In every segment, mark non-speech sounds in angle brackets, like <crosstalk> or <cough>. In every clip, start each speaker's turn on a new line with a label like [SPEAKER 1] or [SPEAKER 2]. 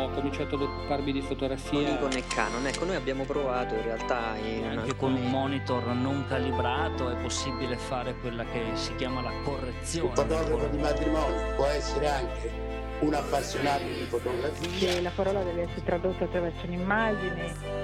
[SPEAKER 1] ho cominciato ad occuparmi di fotografia.
[SPEAKER 2] Con Nikon e Canon, ecco noi abbiamo provato in realtà in
[SPEAKER 3] anche
[SPEAKER 2] alcuni...
[SPEAKER 3] con un monitor non calibrato è possibile fare quella che si chiama la correzione.
[SPEAKER 4] Un fotografo di matrimonio può essere anche un appassionato di fotografia.
[SPEAKER 5] Che la parola deve essere tradotta attraverso un'immagine.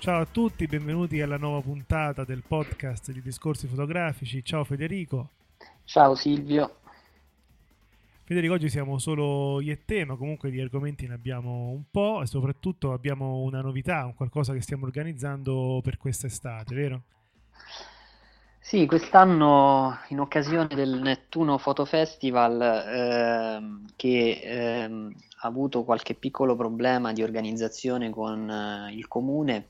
[SPEAKER 6] Ciao a tutti, benvenuti alla nuova puntata del podcast di Discorsi fotografici. Ciao Federico.
[SPEAKER 2] Ciao Silvio.
[SPEAKER 6] Federico, oggi siamo solo io e te, ma comunque di argomenti ne abbiamo un po' e soprattutto abbiamo una novità, un qualcosa che stiamo organizzando per quest'estate, vero?
[SPEAKER 2] Sì, quest'anno in occasione del Nettuno Photo Festival ehm, che ehm, ha avuto qualche piccolo problema di organizzazione con eh, il comune,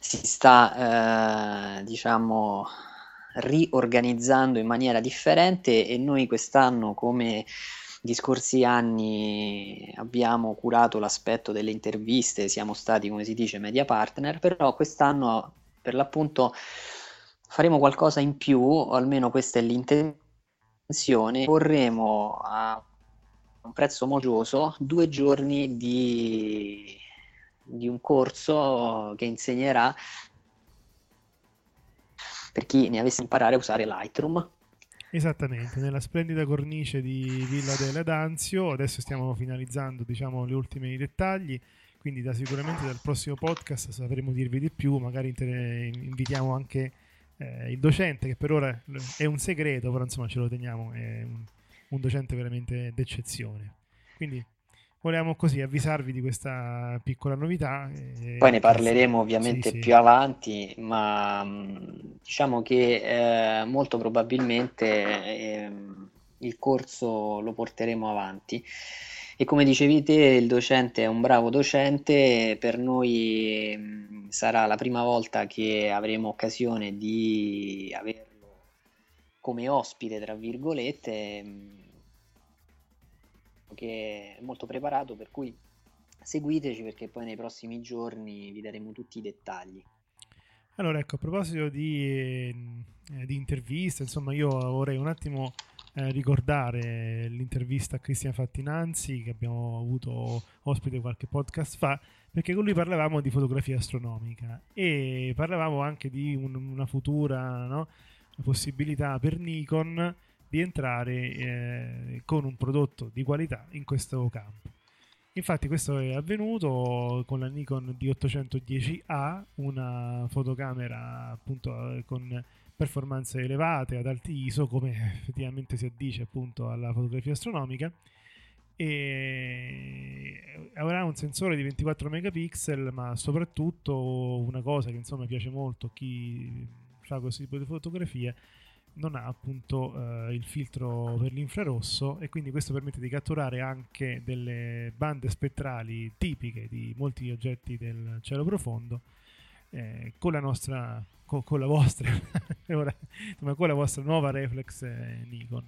[SPEAKER 2] si sta eh, diciamo riorganizzando in maniera differente e noi quest'anno come di scorsi anni abbiamo curato l'aspetto delle interviste, siamo stati come si dice media partner, però quest'anno per l'appunto faremo qualcosa in più, o almeno questa è l'intenzione, porremo a un prezzo mogioso due giorni di, di un corso che insegnerà per chi ne avesse imparare a usare Lightroom.
[SPEAKER 6] Esattamente, nella splendida cornice di Villa delle D'Anzio, adesso stiamo finalizzando diciamo gli ultimi dettagli, quindi da sicuramente dal prossimo podcast sapremo dirvi di più, magari inter- invitiamo anche eh, il docente che per ora è un segreto, però insomma ce lo teniamo, è un, un docente veramente d'eccezione. Quindi volevamo così avvisarvi di questa piccola novità. e-
[SPEAKER 2] Poi ne parleremo ovviamente
[SPEAKER 6] Sì, sì.
[SPEAKER 2] più avanti, ma mh, diciamo che eh, molto probabilmente ehm, il corso lo porteremo avanti. E come dicevi te, il docente è un bravo docente, per noi mh, sarà la prima volta che avremo occasione di averlo come ospite, tra virgolette, mh, che è molto preparato, per cui seguiteci perché poi nei prossimi giorni vi daremo tutti i dettagli.
[SPEAKER 6] Allora, ecco, a proposito di, eh, di interviste, insomma, io vorrei un attimo eh, ricordare l'intervista a Cristian Fattinanzi che abbiamo avuto ospite qualche podcast fa, perché con lui parlavamo di fotografia astronomica e parlavamo anche di un- una futura no, possibilità per Nikon di entrare eh, con un prodotto di qualità in questo campo. Infatti questo è avvenuto con la Nikon D810A, una fotocamera appunto eh, con performance elevate ad alti ISO, come effettivamente si addice appunto alla fotografia astronomica, e avrà un sensore di 24 megapixel, ma soprattutto una cosa che insomma piace molto a chi fa questo tipo di fotografie, non ha appunto eh, il filtro per l'infrarosso e quindi questo permette di catturare anche delle bande spettrali tipiche di molti oggetti del cielo profondo eh, con la nostra co- con, la vostra <laughs> ora, insomma, con la vostra nuova reflex eh, Nikon.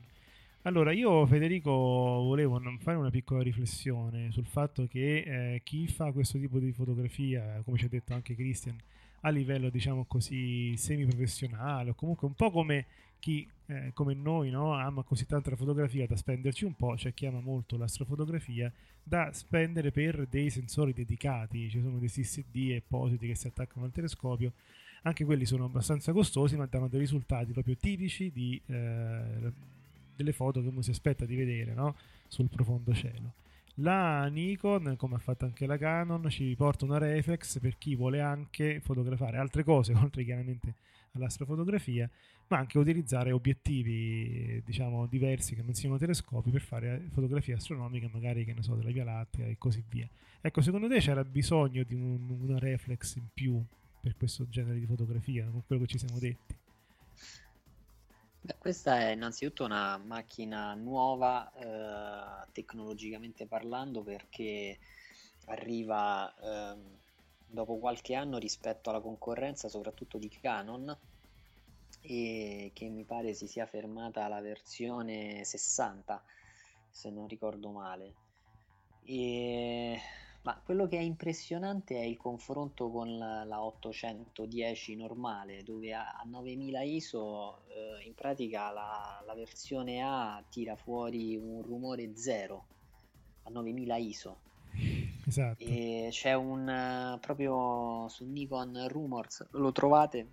[SPEAKER 6] Allora io Federico volevo fare una piccola riflessione sul fatto che eh, chi fa questo tipo di fotografia come ci ha detto anche Christian a livello diciamo così semi professionale o comunque un po' come chi eh, come noi no, ama così tanto la fotografia da spenderci un po', c'è chi ama molto l'astrofotografia da spendere per dei sensori dedicati, ci sono dei CCD appositi che si attaccano al telescopio, anche quelli sono abbastanza costosi ma danno dei risultati proprio tipici di, eh, delle foto che uno si aspetta di vedere no? sul profondo cielo. La Nikon, come ha fatto anche la Canon, ci porta una reflex per chi vuole anche fotografare altre cose, <laughs> oltre chiaramente all'astrofotografia, ma anche utilizzare obiettivi diciamo diversi che non siano telescopi per fare fotografie astronomiche, magari che ne so, della Via Lattea e così via. Ecco, secondo te c'era bisogno di un, una reflex in più per questo genere di fotografia, con quello che ci siamo detti?
[SPEAKER 2] Beh, questa è innanzitutto una macchina nuova eh, tecnologicamente parlando perché arriva eh, dopo qualche anno rispetto alla concorrenza soprattutto di Canon e che mi pare si sia fermata alla versione 60 se non ricordo male e ma quello che è impressionante è il confronto con la, la 810 normale, dove a, a 9000 ISO eh, in pratica la, la, versione A tira fuori un rumore zero a 9000 ISO.
[SPEAKER 6] Esatto.
[SPEAKER 2] E c'è un uh, proprio su Nikon Rumors, lo trovate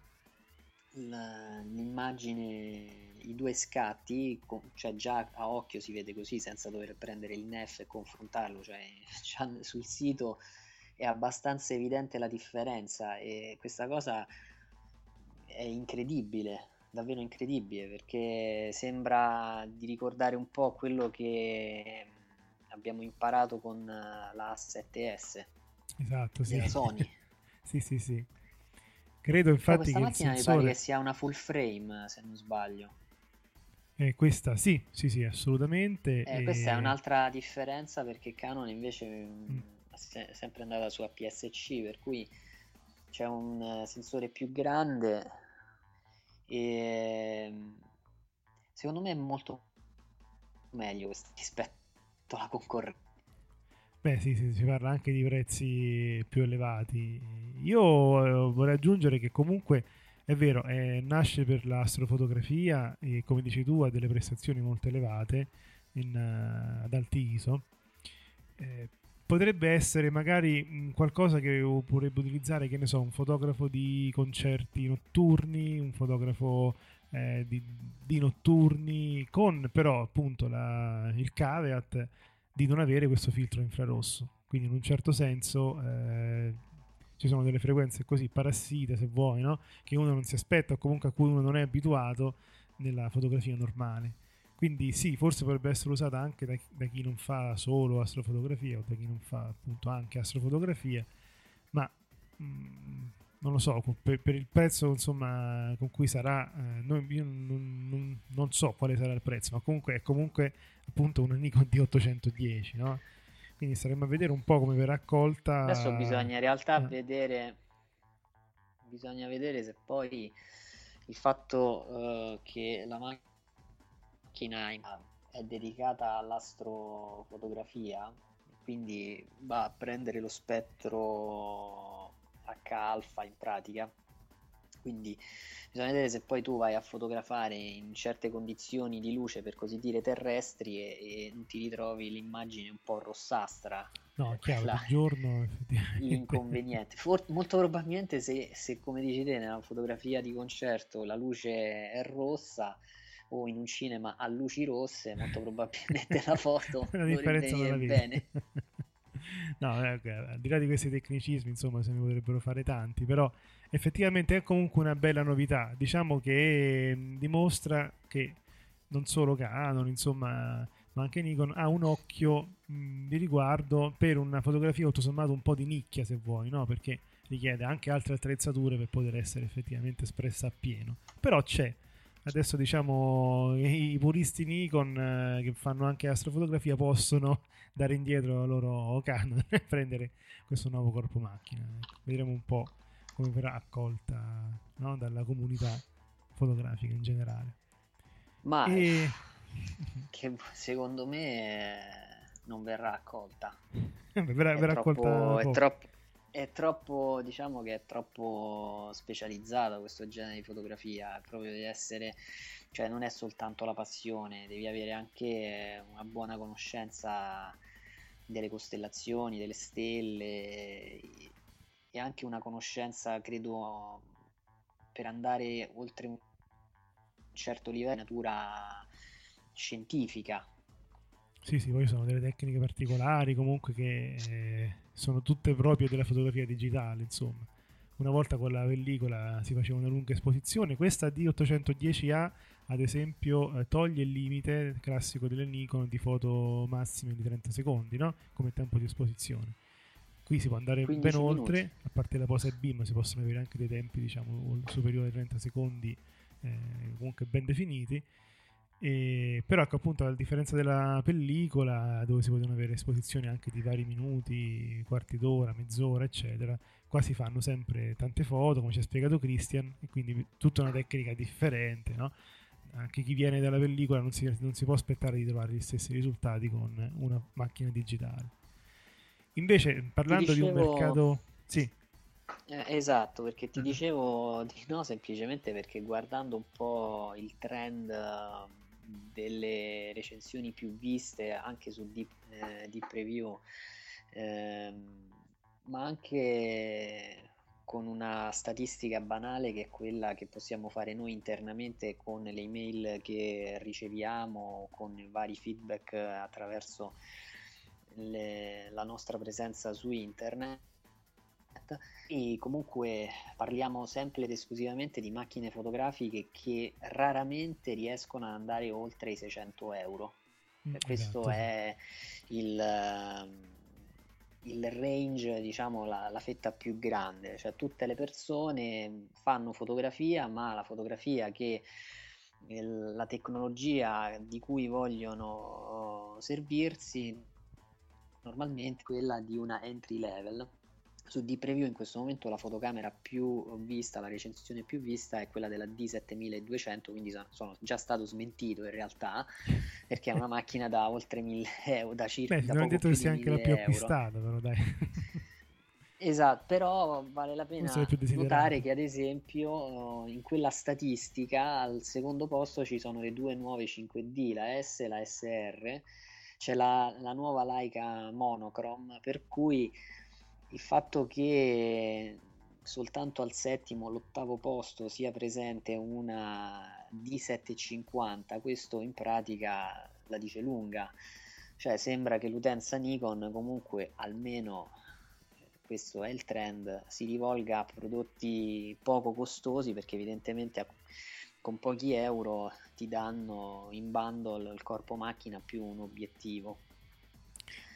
[SPEAKER 2] l'immagine i due scatti, cioè già a occhio si vede così senza dover prendere il NEF e confrontarlo, cioè <laughs> sul sito è abbastanza evidente la differenza e questa cosa è incredibile, davvero incredibile perché sembra di ricordare un po' quello che abbiamo imparato con la A7S
[SPEAKER 6] esatto, sì.
[SPEAKER 2] Sony. <laughs>
[SPEAKER 6] sì, sì, sì. Credo infatti
[SPEAKER 2] che
[SPEAKER 6] il sensore...
[SPEAKER 2] mi pare che sia una full frame, se non sbaglio.
[SPEAKER 6] Eh, questa sì, sì, sì, assolutamente.
[SPEAKER 2] Eh,
[SPEAKER 6] e...
[SPEAKER 2] Questa è un'altra differenza perché Canon invece mm. è sempre andata su APS-C, per cui c'è un uh, sensore più grande e mm, secondo me è molto meglio rispetto alla concorrenza.
[SPEAKER 6] Beh, sì, sì, si parla anche di prezzi più elevati. Io eh, vorrei aggiungere che comunque è vero, eh, nasce per l'astrofotografia e come dici tu ha delle prestazioni molto elevate in, uh, ad alti ISO. Eh, potrebbe essere magari mh, qualcosa che potrebbe utilizzare, che ne so, un fotografo di concerti notturni, un fotografo eh, di, di, notturni, con però appunto la, il caveat di non avere questo filtro infrarosso. Quindi in un certo senso eh, ci sono delle frequenze così parassite, se vuoi, no? che uno non si aspetta o comunque a cui uno non è abituato nella fotografia normale. Quindi sì, forse potrebbe essere usata anche da, da chi non fa solo astrofotografia o da chi non fa appunto anche astrofotografia, ma mh, mm, non lo so, per, per, il prezzo insomma con cui sarà, eh, non, io non, non, non, so quale sarà il prezzo, ma comunque è comunque appunto una Nikon D810, no? Quindi staremo a vedere un po' come verrà accolta.
[SPEAKER 2] Adesso bisogna in realtà eh. vedere, bisogna vedere se poi il fatto uh, che la macchina è dedicata all'astrofotografia, quindi va a prendere lo spettro H-alfa in pratica. Quindi bisogna vedere se poi tu vai a fotografare in certe condizioni di luce per così dire terrestri e, e non ti ritrovi l'immagine un po' rossastra
[SPEAKER 6] no chiaro la, giorno
[SPEAKER 2] l'inconveniente For, molto probabilmente se, se come dici te nella fotografia di concerto la luce è rossa o in un cinema a luci rosse molto <laughs> probabilmente la foto
[SPEAKER 6] la dovrebbe venire bene <laughs> no, eh, al di là di questi tecnicismi, insomma, se ne potrebbero fare tanti, però effettivamente è comunque una bella novità. Diciamo che mm, dimostra che non solo Canon, insomma, ma anche Nikon ha un occhio mh, mm, di riguardo per una fotografia tutto sommato un po' di nicchia, se vuoi, no? Perché richiede anche altre attrezzature per poter essere effettivamente espressa a pieno. Però c'è. Adesso diciamo i puristi Nikon eh, che fanno anche astrofotografia possono dare indietro la loro Canon e <laughs> prendere questo nuovo corpo macchina. Vedremo un po' come verrà accolta no? dalla comunità fotografica in generale.
[SPEAKER 2] Ma e... <laughs> che secondo me non verrà accolta.
[SPEAKER 6] verrà, verrà
[SPEAKER 2] troppo,
[SPEAKER 6] accolta.
[SPEAKER 2] È troppo, è troppo, diciamo che è troppo specializzata questo genere di fotografia, proprio di essere, cioè non è soltanto la passione, devi avere anche una buona conoscenza delle costellazioni, delle stelle e anche una conoscenza, credo, per andare oltre un certo livello di natura scientifica.
[SPEAKER 6] Sì, sì, poi sono delle tecniche particolari comunque che eh, sono tutte proprie della fotografia digitale, insomma. una volta con la pellicola si faceva una lunga esposizione. Questa D810A, ad esempio, eh, toglie il limite classico delle Nikon di foto massime di 30 secondi, no? Come tempo di esposizione. Qui si può andare ben
[SPEAKER 2] 15
[SPEAKER 6] oltre,
[SPEAKER 2] minuti.
[SPEAKER 6] a parte la posa e beam, si possono avere anche dei tempi, diciamo, superiori ai 30 secondi, eh, comunque ben definiti. E, però ecco appunto a differenza della pellicola dove si possono avere esposizioni anche di vari minuti, quarti d'ora, mezz'ora eccetera, qua si fanno sempre tante foto come ci ha spiegato Christian e quindi tutta una tecnica differente, no? Anche chi viene dalla pellicola non si, non si può aspettare di trovare gli stessi risultati con una macchina digitale. Invece parlando di un
[SPEAKER 2] dicevo-
[SPEAKER 6] mercato... Sì,
[SPEAKER 2] Eh, esatto, perché ti
[SPEAKER 6] Mhm.
[SPEAKER 2] dicevo di no semplicemente perché guardando un po' il trend delle recensioni più viste anche su Deep, eh, Deep Preview, ehm, ma anche con una statistica banale che è quella che possiamo fare noi internamente con le email che riceviamo, con vari feedback attraverso le- la nostra presenza su internet. E comunque parliamo sempre ed esclusivamente di macchine fotografiche che raramente riescono ad andare oltre i 600 euro.
[SPEAKER 6] mm,
[SPEAKER 2] E questo
[SPEAKER 6] esatto.
[SPEAKER 2] è il, il range, diciamo, la, la fetta più grande, cioè tutte le persone fanno fotografia, ma la fotografia che il- la tecnologia di cui vogliono oh, servirsi normalmente quella di una entry level. Su D-Preview in questo momento la fotocamera più vista, la recensione più vista è quella della D7200, quindi sono, sono già stato smentito in realtà, perché è una macchina da oltre 1000 euro, da circa
[SPEAKER 6] Beh,
[SPEAKER 2] da
[SPEAKER 6] non
[SPEAKER 2] poco
[SPEAKER 6] detto che
[SPEAKER 2] di
[SPEAKER 6] sia anche la
[SPEAKER 2] 1000
[SPEAKER 6] più
[SPEAKER 2] euro.
[SPEAKER 6] acquistata, però dai.
[SPEAKER 2] Esatto, però vale la pena notare che ad esempio eh, in quella statistica al secondo posto ci sono le due nuove 5D, la S e la SR, c'è la, la nuova Leica Monochrome, per cui il fatto che soltanto al settimo o all'ottavo posto sia presente una D750, questo in pratica la dice lunga, cioè sembra che l'utenza Nikon comunque almeno questo è il trend, si rivolga a prodotti poco costosi perché evidentemente con pochi euro ti danno in bundle il corpo macchina più un obiettivo.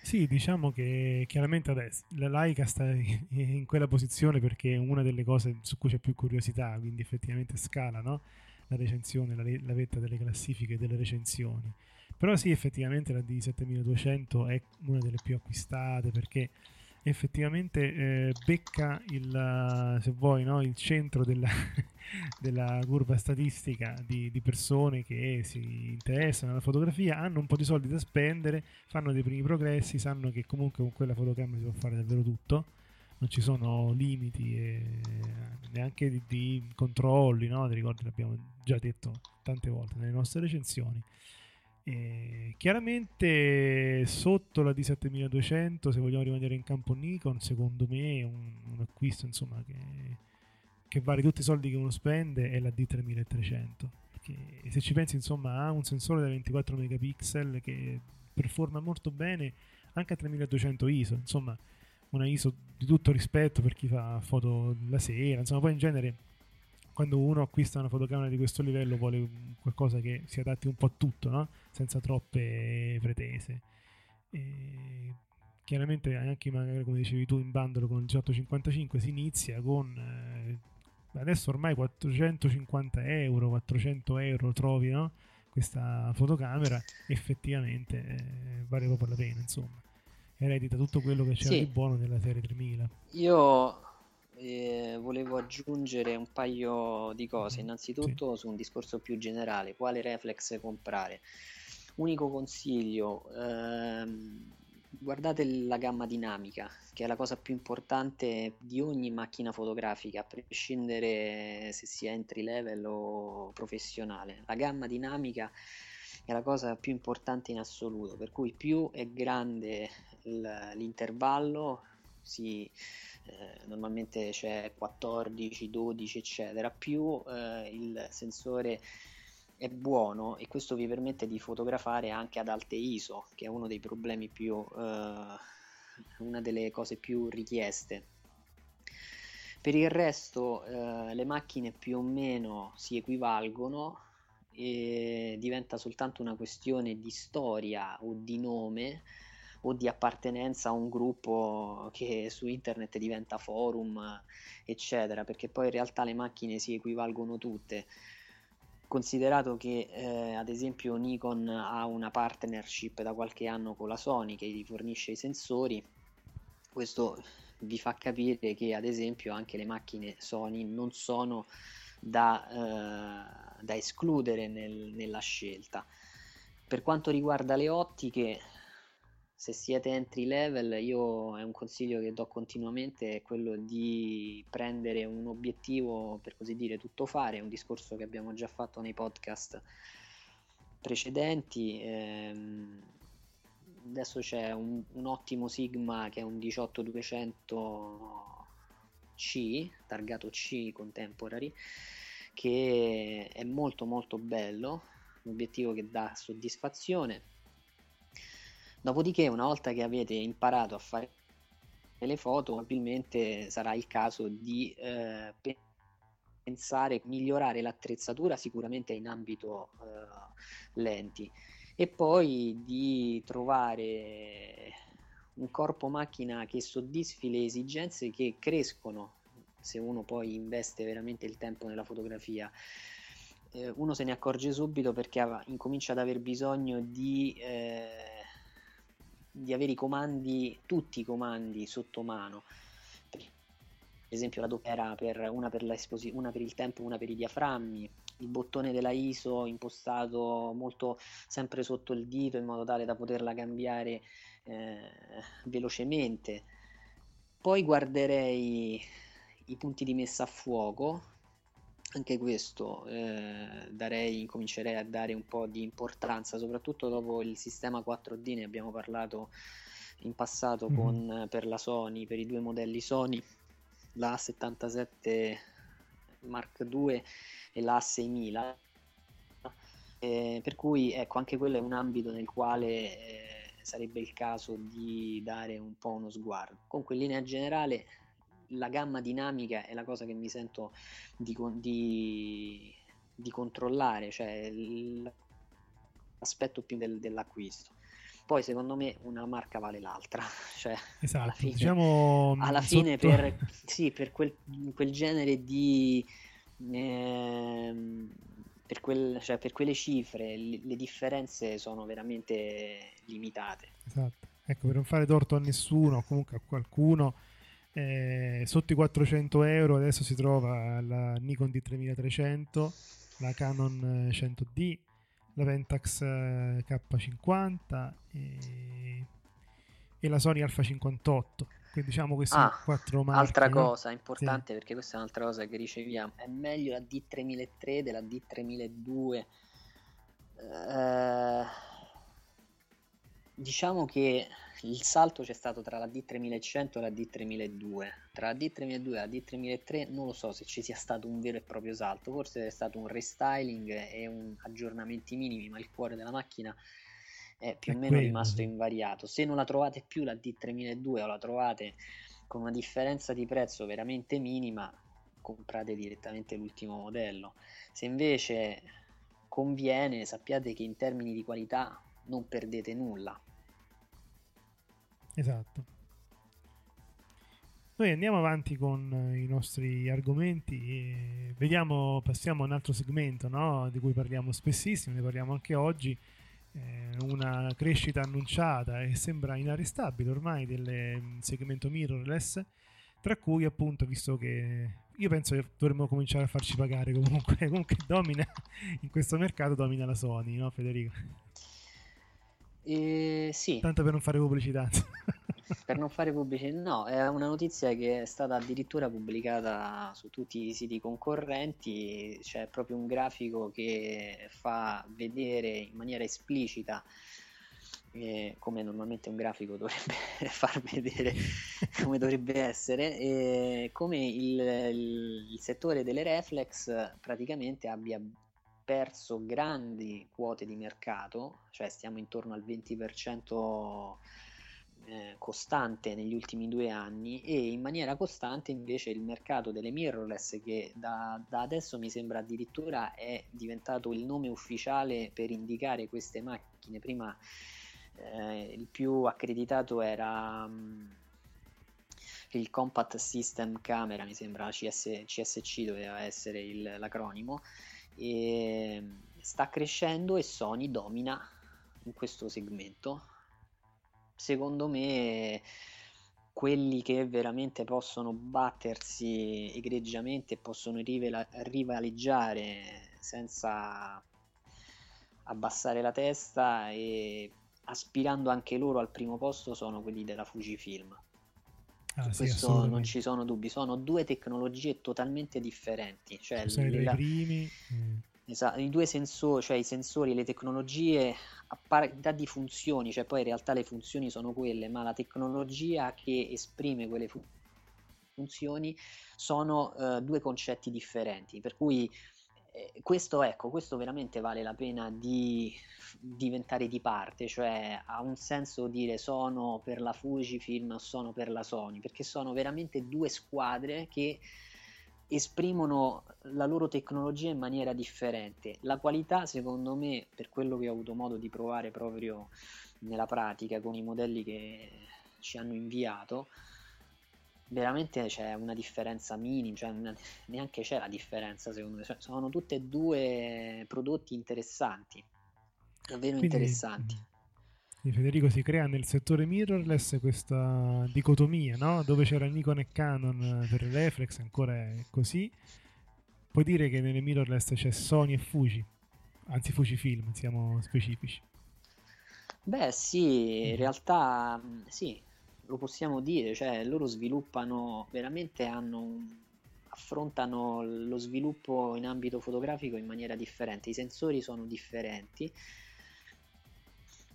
[SPEAKER 6] Sì, diciamo che chiaramente adesso la Laika sta in quella posizione perché è una delle cose su cui c'è più curiosità, quindi effettivamente scala no? la recensione, la, la vetta delle classifiche e delle recensioni. Però sì, effettivamente la D7200 è una delle più acquistate perché effettivamente eh, becca il, se vuoi, no? il centro della, della curva statistica di, di persone che si interessano alla fotografia, hanno un po' di soldi da spendere, fanno dei primi progressi, sanno che comunque con quella fotocamera si può fare davvero tutto, non ci sono limiti e neanche di, di controlli, no? Ti ricordi, l'abbiamo già detto tante volte nelle nostre recensioni. E chiaramente sotto la D7200, se vogliamo rimanere in campo Nikon, secondo me è un, un acquisto insomma che, che vale tutti i soldi che uno spende è la D3300. Perché se ci pensi, insomma, ha un sensore da 24 megapixel che performa molto bene anche a 3200 ISO. Insomma, una ISO di tutto rispetto per chi fa foto la sera. Insomma, poi in genere quando uno acquista una fotocamera di questo livello vuole qualcosa che si adatti un po' a tutto, no? senza troppe pretese. E chiaramente anche magari come dicevi tu in bundle con il G855 si inizia con eh, adesso ormai 450 euro, 400 euro trovi no? questa fotocamera, effettivamente eh, vale proprio la pena, insomma. Eredita tutto quello che c'era
[SPEAKER 2] Sì.
[SPEAKER 6] di buono nella serie 3000.
[SPEAKER 2] Io eh, volevo aggiungere un paio di cose.
[SPEAKER 6] Mhm,
[SPEAKER 2] Innanzitutto su un discorso più generale, quale reflex comprare? Unico consiglio, ehm, guardate la gamma dinamica, che è la cosa più importante di ogni macchina fotografica, a prescindere se sia entry level o professionale. La gamma dinamica è la cosa più importante in assoluto, per cui più è grande l'intervallo, si, eh, normalmente c'è 14, 12, eccetera, più eh, il sensore è buono e questo vi permette di fotografare anche ad alte ISO, che è uno dei problemi più, eh, una delle cose più richieste. Per il resto eh, le macchine più o meno si equivalgono e diventa soltanto una questione di storia o di nome o di appartenenza a un gruppo che su internet diventa forum, eccetera, perché poi in realtà le macchine si equivalgono tutte. Considerato che eh, ad esempio Nikon ha una partnership da qualche anno con la Sony che gli fornisce i sensori, questo vi fa capire che ad esempio anche le macchine Sony non sono da, eh, da escludere nel, nella scelta. Per quanto riguarda le ottiche, se siete entry level, io è un consiglio che do continuamente è quello di prendere un obiettivo, per così dire, tutto fare, è un discorso che abbiamo già fatto nei podcast precedenti. Ehm, adesso c'è un, un, ottimo Sigma che è un 18200C, targato C contemporary, che è molto molto bello, un obiettivo che dà soddisfazione Dopodiché, una volta che avete imparato a fare le foto, probabilmente sarà il caso di eh, pensare, migliorare l'attrezzatura sicuramente in ambito eh, lenti e poi di trovare un corpo macchina che soddisfi le esigenze che crescono se uno poi investe veramente il tempo nella fotografia. Eh, uno se ne accorge subito perché ha, incomincia ad aver bisogno di eh, di avere i comandi, tutti i comandi sotto mano. Per esempio la doppia per una per, una per il tempo, una per i diaframmi, il bottone della ISO impostato molto sempre sotto il dito in modo tale da poterla cambiare eh, velocemente. Poi guarderei i punti di messa a fuoco anche questo eh, darei, incomincerei a dare un po' di importanza, soprattutto dopo il sistema 4D, ne abbiamo parlato in passato mm-hmm. con, per la Sony, per i due modelli Sony, la A77 Mark II e la A6000. Eh, per cui ecco, anche quello è un ambito nel quale eh, sarebbe il caso di dare un po' uno sguardo. Comunque in linea generale la gamma dinamica è la cosa che mi sento di, di, di controllare, cioè l'aspetto più del, dell'acquisto. Poi secondo me una marca vale l'altra, <laughs> cioè
[SPEAKER 6] esatto,
[SPEAKER 2] alla fine,
[SPEAKER 6] diciamo <laughs>
[SPEAKER 2] alla fine sotto... per, sì, per quel, quel, genere di... Eh, per, quel, cioè per, quelle cifre le, le differenze sono veramente limitate.
[SPEAKER 6] Esatto, ecco per non fare torto a nessuno, comunque a qualcuno eh, sotto i 400 euro adesso si trova la Nikon D3300, la Canon 100D, eh, la Pentax eh, K50 e, e la Sony Alpha 58. Quindi diciamo queste ah, quattro marche.
[SPEAKER 2] Altra cosa importante sì. perché questa è un'altra cosa che riceviamo. È meglio la D3003 della D3002. Eh, diciamo che il salto c'è stato tra la D3100 e la D3002. Tra la D3002 e la D3003 non lo so se ci sia stato un vero e proprio salto, forse è stato un restyling e un aggiornamenti minimi, ma il cuore della macchina è più o meno rimasto invariato. Se non la trovate più la D3002 o la trovate con una differenza di prezzo veramente minima, comprate direttamente l'ultimo modello. Se invece conviene, sappiate che in termini di qualità non perdete nulla
[SPEAKER 6] Esatto. Noi andiamo avanti con eh, i nostri argomenti vediamo, passiamo a un altro segmento no? di cui parliamo spessissimo, ne parliamo anche oggi, eh, una crescita annunciata e sembra inarrestabile ormai del mm, segmento mirrorless, tra cui appunto, visto che io penso che dovremmo cominciare a farci pagare comunque, <laughs> comunque domina in questo mercato domina la Sony, no Federico?
[SPEAKER 2] Eh, sì.
[SPEAKER 6] Tanto per non fare pubblicità. <laughs>
[SPEAKER 2] per non fare pubblicità, no, è una notizia che è stata addirittura pubblicata su tutti i siti concorrenti, c'è proprio un grafico che fa vedere in maniera esplicita eh, come normalmente un grafico dovrebbe <laughs> far vedere <laughs> come dovrebbe essere, eh, come il, il, il settore delle reflex praticamente abbia perso grandi quote di mercato, cioè stiamo intorno al 20% eh, costante negli ultimi due anni e in maniera costante invece il mercato delle mirrorless che da, da adesso mi sembra addirittura è diventato il nome ufficiale per indicare queste macchine. Prima eh, il più accreditato era... Um, il Compact System Camera, mi sembra CS, CSC doveva essere il, l'acronimo, e sta crescendo e Sony domina in questo segmento. Secondo me quelli che veramente possono battersi egregiamente possono rivela- rivaleggiare senza abbassare la testa e aspirando anche loro al primo posto sono quelli della Fujifilm.
[SPEAKER 6] Ah, sì,
[SPEAKER 2] Questo non ci sono dubbi, sono due tecnologie totalmente differenti. Cioè,
[SPEAKER 6] Sono
[SPEAKER 2] la-
[SPEAKER 6] primi. mm.
[SPEAKER 2] Esatto, i due sensori, cioè i sensori e le tecnologie a parità di funzioni, cioè poi in realtà le funzioni sono quelle, ma la tecnologia che esprime quelle fu- funzioni sono eh, due concetti differenti, per cui eh, questo, ecco, questo veramente vale la pena di diventare di parte, cioè ha un senso dire sono per la Fujifilm o sono per la Sony, perché sono veramente due squadre che esprimono la loro tecnologia in maniera differente. La qualità, secondo me, per quello che ho avuto modo di provare proprio nella pratica con i modelli che ci hanno inviato, veramente c'è una differenza minima, cioè una- neanche c'è la differenza secondo me, Cioè, sono tutti e due prodotti interessanti, davvero
[SPEAKER 6] Quindi,
[SPEAKER 2] interessanti.
[SPEAKER 6] Federico si crea nel settore mirrorless questa dicotomia, no? Dove c'era Nikon e Canon per il reflex, ancora è così. Puoi dire che nelle mirrorless c'è Sony e Fuji, anzi Fujifilm, siamo specifici.
[SPEAKER 2] Beh, sì, in
[SPEAKER 6] Mhm.
[SPEAKER 2] realtà mh, sì, lo possiamo dire, cioè loro sviluppano, veramente hanno affrontano lo sviluppo in ambito fotografico in maniera differente, i sensori sono differenti,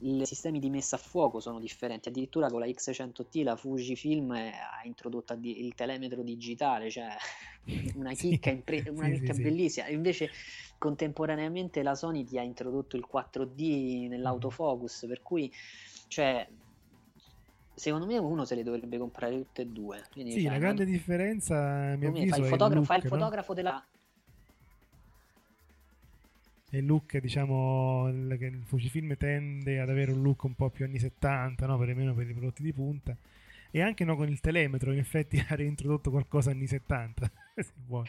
[SPEAKER 2] i sistemi di messa a fuoco sono differenti, addirittura con la X100T la Fujifilm ha introdotto il telemetro digitale, cioè <laughs> una
[SPEAKER 6] Sì,
[SPEAKER 2] chicca, impre- una
[SPEAKER 6] sì,
[SPEAKER 2] chicca
[SPEAKER 6] sì, sì.
[SPEAKER 2] bellissima, invece contemporaneamente la Sony ti ha introdotto il 4D nell'autofocus, per cui cioè secondo me uno se le dovrebbe comprare tutte e due. Quindi,
[SPEAKER 6] Sì,
[SPEAKER 2] cioè,
[SPEAKER 6] la
[SPEAKER 2] non-
[SPEAKER 6] grande differenza, a mio
[SPEAKER 2] secondo me
[SPEAKER 6] avviso,
[SPEAKER 2] fa il,
[SPEAKER 6] è il
[SPEAKER 2] fotogra- fa il
[SPEAKER 6] look, no?
[SPEAKER 2] fotografo della
[SPEAKER 6] E il look, diciamo, il, che il Fujifilm tende ad avere un look un po' più anni 70, no? perlomeno per i prodotti di punta. E anche no, con il telemetro, in effetti <laughs> ha reintrodotto qualcosa anni 70, <laughs> se vuoi.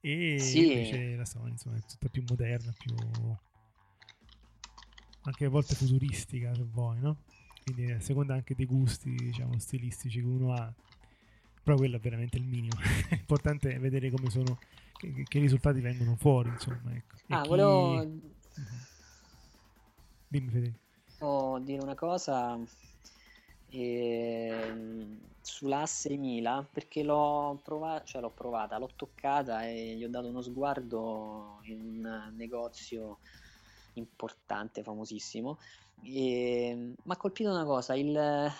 [SPEAKER 6] E
[SPEAKER 2] Sì.
[SPEAKER 6] invece la Sony, insomma, è tutta più moderna, più... anche a volte futuristica, se vuoi, no? Quindi a seconda anche dei gusti, diciamo, stilistici che uno ha. Però quello è veramente il minimo. L'importante <laughs> è vedere come sono, che, che risultati vengono fuori, insomma, ecco.
[SPEAKER 2] Ah,
[SPEAKER 6] chi-
[SPEAKER 2] volevo
[SPEAKER 6] Mhm. Dimmi Federico.
[SPEAKER 2] Volevo dire una cosa ehm, sulla A6000 perché l'ho provata, cioè l'ho provata, l'ho toccata e gli ho dato uno sguardo in un negozio importante, famosissimo. E mi ha colpito una cosa, il,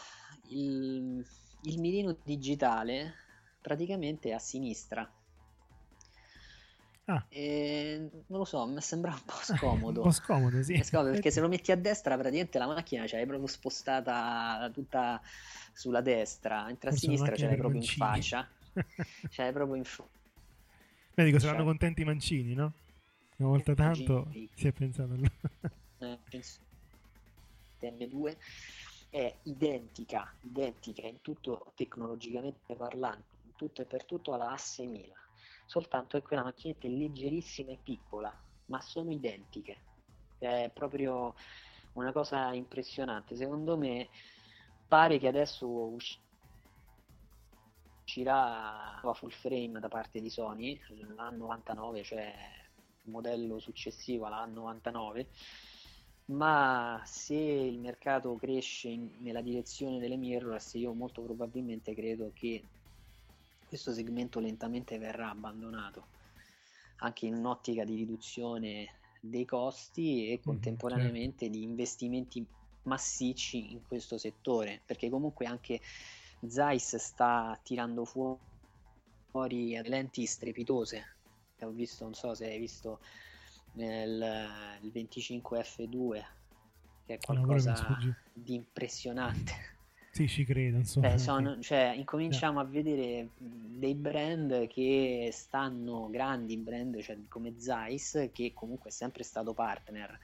[SPEAKER 2] il, il mirino digitale praticamente è a sinistra.
[SPEAKER 6] Ah.
[SPEAKER 2] E non lo so, mi sembra un po' <laughs>
[SPEAKER 6] Un
[SPEAKER 2] scomodo.
[SPEAKER 6] po' scomodo, sì.
[SPEAKER 2] È scomodo perché se lo metti a destra praticamente la macchina ce l'hai proprio spostata tutta sulla destra, mentre a
[SPEAKER 6] Forse una
[SPEAKER 2] sinistra ce l'hai proprio in faccia. <laughs> Ce l'hai proprio in faccia.
[SPEAKER 6] Beh, dico,
[SPEAKER 2] Cioè-
[SPEAKER 6] saranno contenti i mancini, no? Una volta tanto si è pensato a
[SPEAKER 2] eh, penso- M2 è identica, identica in tutto tecnologicamente parlando, in tutto e per tutto alla A6000, soltanto che quella macchinetta è leggerissima e piccola, ma sono identiche. È proprio una cosa impressionante. Secondo me pare che adesso usci- uscirà la full frame da parte di Sony l'anno 99, cioè modello successivo alla 99 ma se il mercato cresce in- nella direzione delle mirrorless io molto probabilmente credo che questo segmento lentamente verrà abbandonato anche in un'ottica di riduzione dei costi e contemporaneamente di investimenti massicci in questo settore perché comunque anche Zeiss sta tirando fu- fuori lenti strepitose ho visto non so se hai visto nel il 25F2 che è
[SPEAKER 6] No, mi
[SPEAKER 2] qualcosa
[SPEAKER 6] sfugge.
[SPEAKER 2] di impressionante <laughs>
[SPEAKER 6] Sì, ci credo, insomma.
[SPEAKER 2] Cioè, sono- <laughs> cioè, incominciamo a vedere dei brand che stanno, grandi brand, cioè, come Zeiss, che comunque è sempre stato partner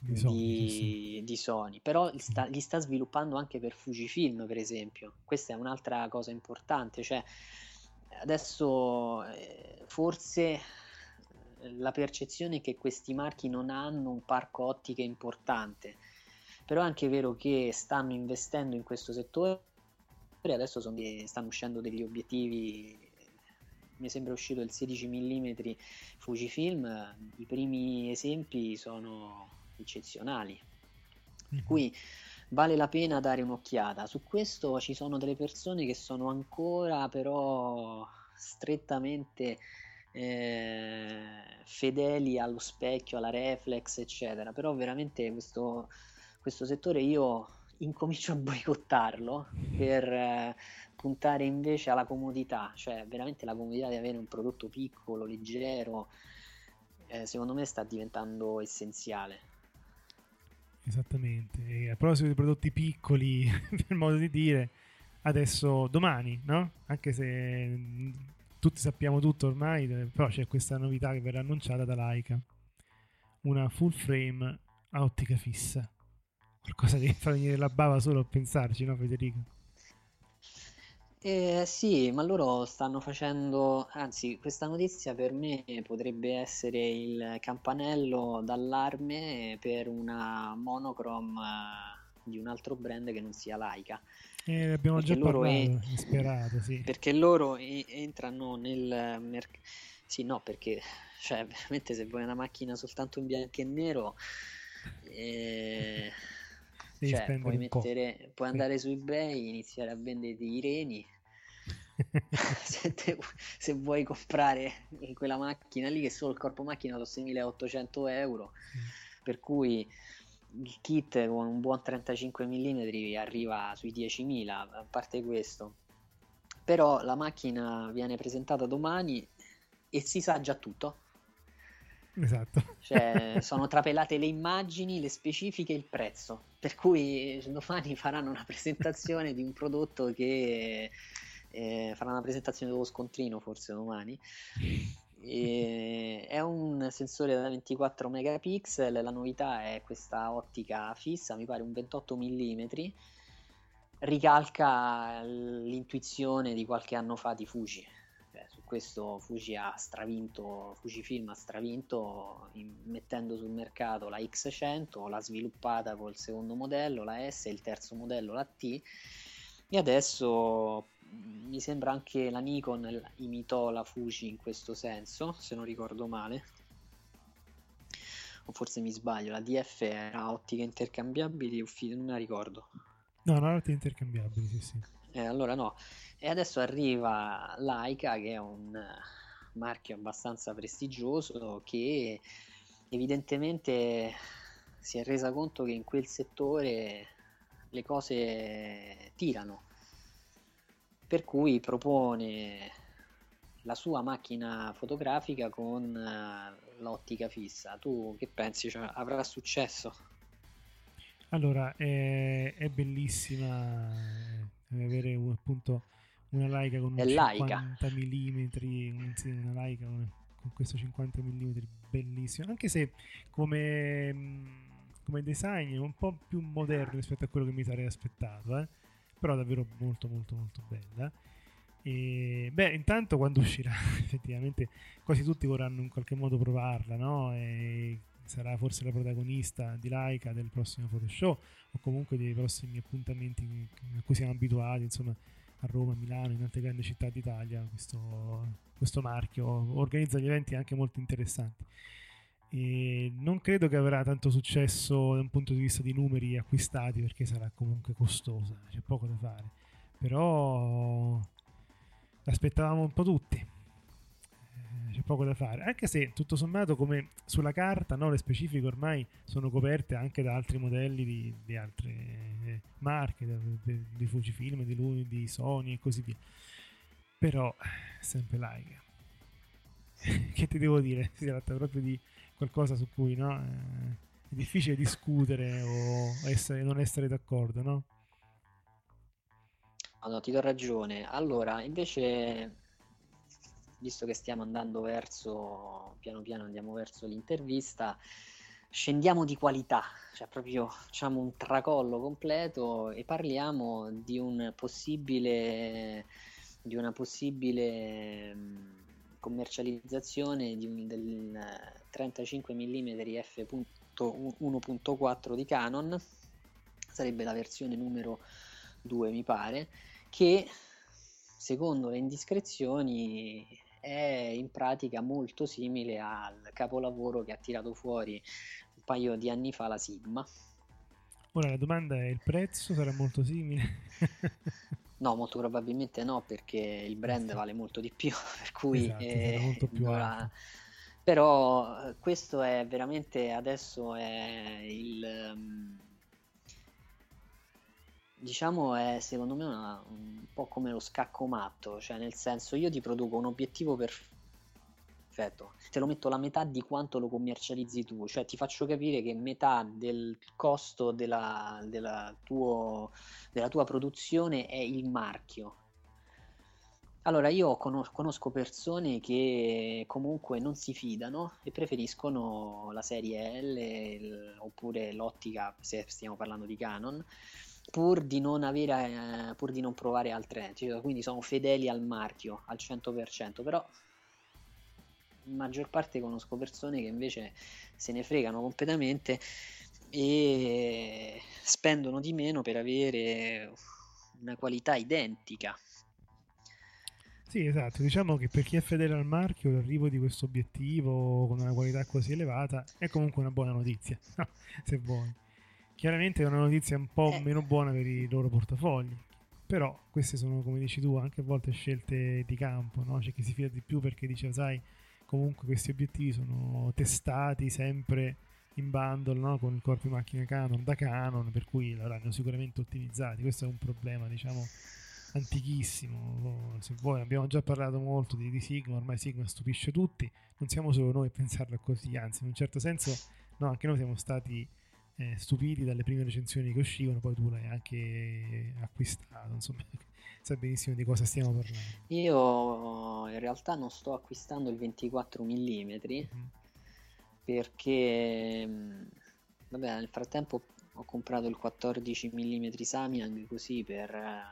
[SPEAKER 6] Di Sony,
[SPEAKER 2] di,
[SPEAKER 6] sì,
[SPEAKER 2] di Sony, però li sta, li sta sviluppando anche per Fujifilm, per esempio. Questa è un'altra cosa importante, cioè adesso eh, forse eh, la percezione è che questi marchi non hanno un parco ottiche importante, però è anche vero che stanno investendo in questo settore, adesso sono- stanno uscendo degli obiettivi, mi sembra uscito il 16 mm Fujifilm, i primi esempi sono eccezionali, per cui vale la pena dare un'occhiata. Su questo ci sono delle persone che sono ancora però strettamente eh, fedeli allo specchio, alla reflex, eccetera. Però veramente questo, questo settore io incomincio a boicottarlo per eh, puntare invece alla comodità, cioè veramente la comodità di avere un prodotto piccolo, leggero, eh, secondo me sta diventando essenziale.
[SPEAKER 6] Esattamente. E a proposito di prodotti piccoli, <laughs> per modo di dire, adesso domani, no? Anche se mh, tutti sappiamo tutto ormai, eh, però c'è questa novità che verrà annunciata da Leica. Una full frame a ottica fissa. Qualcosa che <laughs> fa venire la bava solo a pensarci, no Federico?
[SPEAKER 2] Eh, sì, ma loro stanno facendo, anzi, questa notizia per me potrebbe essere il campanello d'allarme per una monochrome eh, di un altro brand che non sia Leica.
[SPEAKER 6] Eh, abbiamo
[SPEAKER 2] Perché
[SPEAKER 6] già
[SPEAKER 2] loro
[SPEAKER 6] parlato,
[SPEAKER 2] è-
[SPEAKER 6] disperato, sì.
[SPEAKER 2] Perché loro e- entrano nel mercato. Sì, no, perché cioè, veramente se vuoi una macchina soltanto in bianco e nero, eh,
[SPEAKER 6] Devi
[SPEAKER 2] cioè, puoi mettere, puoi andare su eBay, iniziare a vendere i reni. <laughs> <laughs> Se, te- se vuoi comprare quella macchina lì, che solo il corpo macchina costa 6.800 euro, per cui il kit con un buon 35 mm arriva sui 10.000, a parte questo. Però la macchina viene presentata domani e si sa già tutto.
[SPEAKER 6] Esatto.
[SPEAKER 2] Cioè, <laughs> sono trapelate le immagini, le specifiche e il prezzo. Per cui domani faranno una presentazione di un prodotto che eh, farà una presentazione dello scontrino forse domani. E è un sensore da 24 megapixel, la novità è questa ottica fissa, mi pare un 28 mm, ricalca l'intuizione di qualche anno fa di Fuji. Questo Fuji ha stravinto, Fujifilm ha stravinto in- mettendo sul mercato la X100, l'ha sviluppata col secondo modello, la S, e il terzo modello, la T, e adesso mh, mi sembra anche la Nikon imitò la Fuji in questo senso, se non ricordo male. O forse mi sbaglio, la DF era ottica intercambiabili, non me la ricordo.
[SPEAKER 6] No, no, arti intercambiabili, sì, sì.
[SPEAKER 2] Eh, allora no. E adesso arriva Leica, che è un eh, marchio abbastanza prestigioso, che evidentemente si è resa conto che in quel settore le cose tirano. Per cui propone la sua macchina fotografica con eh, l'ottica fissa. Tu che pensi? Cioè, avrà successo?
[SPEAKER 6] Allora, è, è bellissima avere un- appunto una Leica con un
[SPEAKER 2] È Leica.
[SPEAKER 6] 50 mm, sì, una Leica con, con questo 50 mm bellissimo, anche se come, come design è un po' più moderno rispetto a quello che mi sarei aspettato, eh? però davvero molto molto molto bella. E, beh, intanto quando uscirà, <laughs> effettivamente quasi tutti vorranno in qualche modo provarla, no? E sarà forse la protagonista di Laika del prossimo Photoshop o comunque dei prossimi appuntamenti a cui siamo abituati, insomma, a Roma, a Milano, in altre grandi città d'Italia, questo, questo marchio organizza gli eventi anche molto interessanti. E non credo che avrà tanto successo da un punto di vista di numeri acquistati perché sarà comunque costosa, c'è poco da fare. Però l'aspettavamo un po' tutti. C'è poco da fare, anche se tutto sommato, come sulla carta, no, le specifiche ormai sono coperte anche da altri modelli di, di altre eh, marche, da- de- di Fujifilm, di, lui, di Sony e così via. Però, sempre Leica. <laughs> che ti devo dire? Si tratta proprio di qualcosa su cui no, eh, è difficile discutere o essere, non essere d'accordo, no?
[SPEAKER 2] no, ti do ragione. Allora, invece, visto che stiamo andando verso, piano piano andiamo verso l'intervista, scendiamo di qualità, cioè proprio facciamo un tracollo completo e parliamo di un possibile, di una possibile mh, commercializzazione di un, del 35 mm f.1.4 di Canon, sarebbe la versione numero 2 mi pare, che secondo le indiscrezioni è in pratica molto simile al capolavoro che ha tirato fuori un paio di anni fa la Sigma.
[SPEAKER 6] Ora la domanda è il prezzo sarà molto simile? <laughs>
[SPEAKER 2] no, molto probabilmente no, perché il brand vale molto di più, <laughs> per cui
[SPEAKER 6] esatto,
[SPEAKER 2] eh,
[SPEAKER 6] molto più
[SPEAKER 2] ora-
[SPEAKER 6] alto.
[SPEAKER 2] però eh, questo è veramente adesso è il ehm, diciamo è secondo me una- un po' come lo scacco matto, cioè nel senso io ti produco un obiettivo perfetto, te lo metto la metà di quanto lo commercializzi tu, cioè ti faccio capire che metà del costo della, della tuo- della tua produzione è il marchio. Allora, io conos- conosco persone che comunque non si fidano e preferiscono la serie L oppure l'ottica, se stiamo parlando di Canon, pur di non avere, eh, pur di non provare altre, cioè, quindi sono fedeli al marchio al 100%, però in maggior parte conosco persone che invece se ne fregano completamente e spendono di meno per avere una qualità identica.
[SPEAKER 6] Sì, esatto, diciamo che per chi è fedele al marchio l'arrivo di questo obiettivo con una qualità così elevata è comunque una buona notizia, no? <laughs> se vuoi. Chiaramente è una notizia un po'
[SPEAKER 2] Eh.
[SPEAKER 6] meno buona per i loro portafogli, però queste sono, come dici tu, anche a volte scelte di campo, no? C'è chi si fida di più perché dice, sai, comunque questi obiettivi sono testati sempre in bundle no? con il corpo di macchina Canon da Canon, per cui l'avranno sicuramente ottimizzati. Questo è un problema, diciamo, antichissimo. Se vuoi, abbiamo già parlato molto di, di Sigma, ormai Sigma stupisce tutti, non siamo solo noi a pensarlo così, anzi, in un certo senso, no, anche noi siamo stati eh, stupiti dalle prime recensioni che uscivano, poi tu l'hai anche acquistato, insomma, <laughs> sai benissimo di cosa stiamo parlando.
[SPEAKER 2] Io in realtà non sto acquistando il 24 mm
[SPEAKER 6] Mhm.
[SPEAKER 2] perché vabbè, nel frattempo ho comprato il 14 mm Samyang così per, eh,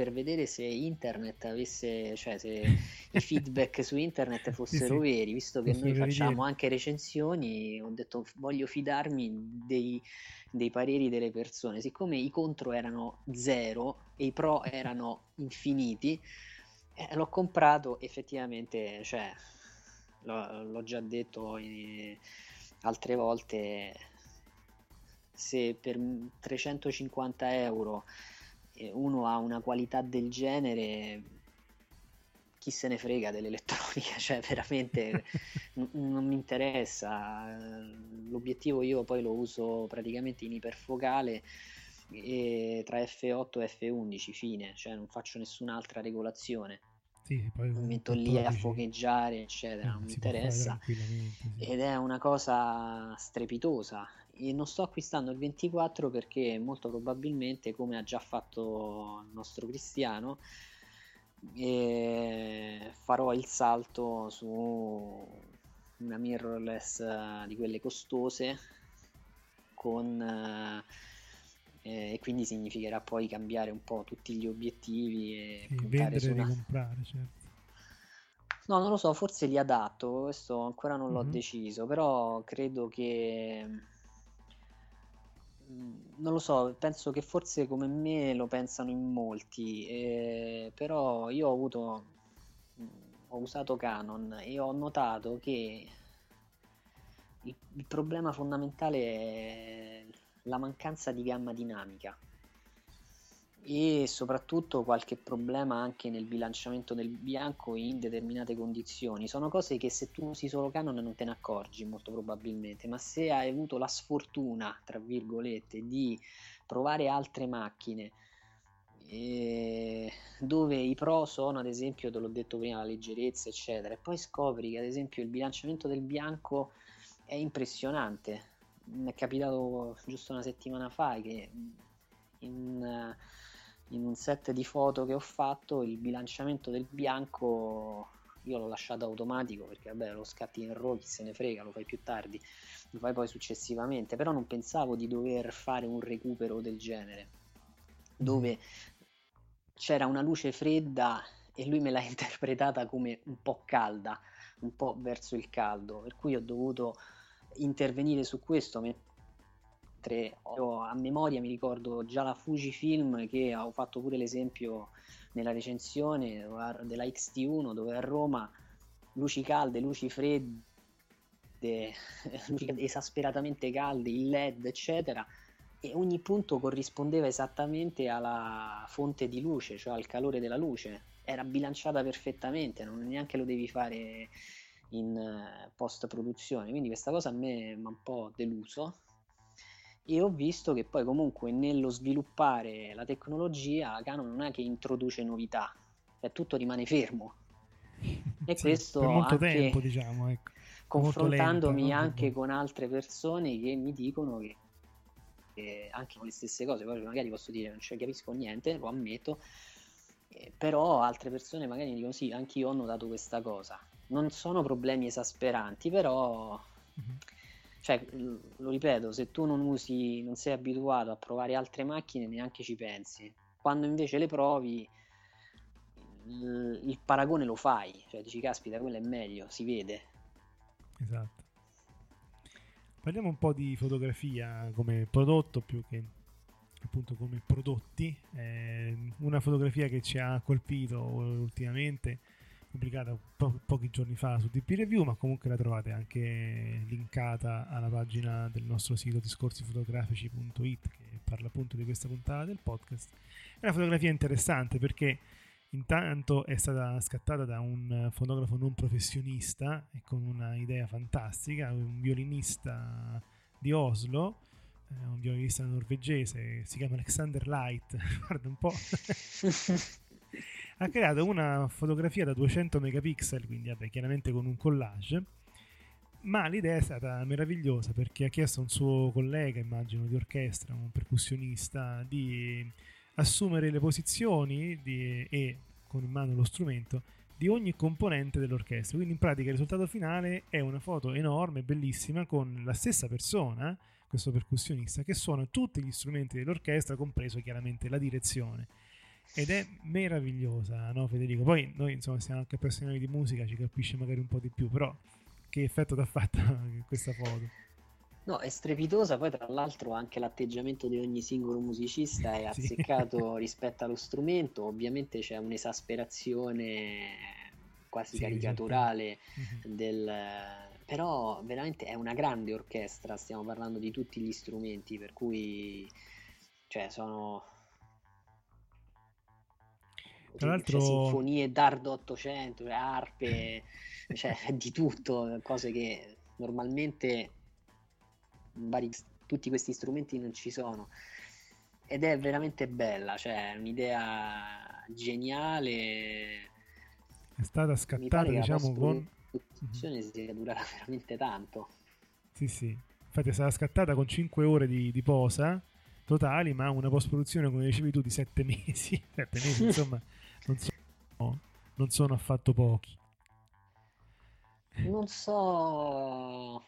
[SPEAKER 2] per vedere se internet avesse, cioè se <laughs> i feedback su internet fossero
[SPEAKER 6] sì,
[SPEAKER 2] veri, visto che noi facciamo anche recensioni, ho detto voglio fidarmi dei, dei pareri delle persone, siccome i contro erano zero e i pro erano infiniti, eh, l'ho comprato effettivamente, cioè, l'ho, l'ho già detto eh, altre volte, se per 350 euro uno ha una qualità del genere, chi se ne frega dell'elettronica, <laughs> cioè veramente n- non mi interessa. L'obiettivo io poi lo uso praticamente in iperfocale e tra F8 e F11 fine, cioè non faccio nessun'altra regolazione.
[SPEAKER 6] Sì, poi
[SPEAKER 2] Mi metto lì a
[SPEAKER 6] 14,
[SPEAKER 2] focheggiare, eccetera,
[SPEAKER 6] eh,
[SPEAKER 2] non mi interessa. Ed è una cosa strepitosa. E non sto acquistando il 24 perché molto probabilmente, come ha già fatto il nostro Cristiano, eh, farò il salto su una mirrorless eh, di quelle costose con eh, eh, e quindi significherà poi cambiare un po' tutti gli obiettivi e
[SPEAKER 6] Sì,
[SPEAKER 2] puntare su
[SPEAKER 6] e
[SPEAKER 2] una,
[SPEAKER 6] ricomprare, certo.
[SPEAKER 2] No, non lo so, forse li adatto, questo ancora non l'ho
[SPEAKER 6] Mhm.
[SPEAKER 2] deciso, però credo che... mm, Non lo so, penso che forse come me lo pensano in molti, eh, però io ho avuto... mm, ho usato Canon e ho notato che il, il problema fondamentale è la mancanza di gamma dinamica e soprattutto qualche problema anche nel bilanciamento del bianco in determinate condizioni. Sono cose che se tu usi solo Canon non te ne accorgi molto probabilmente, ma se hai avuto la sfortuna, tra virgolette, di provare altre macchine dove i pro sono ad esempio, te l'ho detto prima, la leggerezza, eccetera, e poi scopri che ad esempio il bilanciamento del bianco è impressionante. Mi è capitato giusto una settimana fa che in, in un set di foto che ho fatto il bilanciamento del bianco io l'ho lasciato automatico perché vabbè lo scatti in RAW chi se ne frega lo fai più tardi lo fai poi successivamente. Però non pensavo di dover fare un recupero del genere dove c'era una luce fredda e lui me l'ha <laughs> interpretata come un po' calda un po' verso il caldo. Per cui ho dovuto intervenire su questo mentre ho, a memoria mi ricordo già la Fujifilm che ho fatto pure l'esempio nella recensione della XT1 dove a Roma luci calde, luci fredde, <laughs> luci esasperatamente calde, il LED eccetera e ogni punto corrispondeva esattamente alla fonte di luce, cioè al calore della luce, era bilanciata perfettamente, non neanche lo devi fare in eh, post produzione, quindi questa cosa a me mi ha un po' deluso e ho visto che poi comunque nello sviluppare la tecnologia Canon non è che introduce novità, è tutto rimane fermo. <laughs> E
[SPEAKER 6] Sì,
[SPEAKER 2] questo
[SPEAKER 6] per molto
[SPEAKER 2] anche
[SPEAKER 6] tempo, diciamo, ecco.
[SPEAKER 2] confrontandomi
[SPEAKER 6] lenta, no?
[SPEAKER 2] anche con altre persone che mi dicono che, che anche con le stesse cose, poi magari posso dire non ci capisco niente, lo ammetto, eh, però altre persone magari mi dicono sì, anche io ho notato questa cosa. Non sono problemi esasperanti, però
[SPEAKER 6] Mhm.
[SPEAKER 2] Cioè, lo ripeto, se tu non usi, non sei abituato a provare altre macchine, neanche ci pensi. Quando invece le provi, il, il paragone lo fai, cioè dici, caspita, quello è meglio, si vede.
[SPEAKER 6] Esatto. Parliamo un po' di fotografia come prodotto più che appunto come prodotti. Eh, una fotografia che ci ha colpito ultimamente, pubblicata po- pochi giorni fa su DP Review, ma comunque la trovate anche linkata alla pagina del nostro sito discorsifotografici.it che parla appunto di questa puntata del podcast. È una fotografia interessante perché Intanto è stata scattata da un fotografo non professionista e con una idea fantastica, un violinista di Oslo, eh, un violinista norvegese, si chiama Alexander Light, <laughs> guarda un po'. <laughs> ha creato una fotografia da 200 megapixel, quindi vabbè, chiaramente con un collage, ma l'idea è stata meravigliosa perché ha chiesto a un suo collega, immagino di orchestra, un percussionista, di assumere le posizioni di, e con in mano lo strumento di ogni componente dell'orchestra. Quindi in pratica il risultato finale è una foto enorme, bellissima, con la stessa persona, questo percussionista, che suona tutti gli strumenti dell'orchestra, compreso chiaramente la direzione. Ed è meravigliosa, no Federico? Poi noi insomma siamo anche appassionati di musica, ci capisce magari un po' di più, però che effetto ti ha fatto <laughs> questa foto?
[SPEAKER 2] No, è strepitosa, poi tra l'altro anche l'atteggiamento di ogni singolo musicista è <laughs>
[SPEAKER 6] Sì.
[SPEAKER 2] azzeccato rispetto allo strumento, ovviamente c'è un'esasperazione quasi
[SPEAKER 6] Sì,
[SPEAKER 2] caricaturale
[SPEAKER 6] Mhm.
[SPEAKER 2] del... però veramente è una grande orchestra, stiamo parlando di tutti gli strumenti, per cui cioè sono...
[SPEAKER 6] Tra
[SPEAKER 2] c'è
[SPEAKER 6] l'altro-
[SPEAKER 2] sinfonie d'ardo 800, cioè arpe, <laughs> cioè di tutto, cose che normalmente vari- tutti questi strumenti non ci sono ed è veramente bella, cioè un'idea geniale.
[SPEAKER 6] È stata scattata, diciamo, con...
[SPEAKER 2] post-produzione sia durata veramente tanto.
[SPEAKER 6] Sì, sì. Infatti è stata scattata con 5 ore di, di posa totali, ma una post-produzione, come dicevi tu, di 7 mesi. <laughs> 7 mesi, insomma, non sono, non sono affatto pochi.
[SPEAKER 2] Non so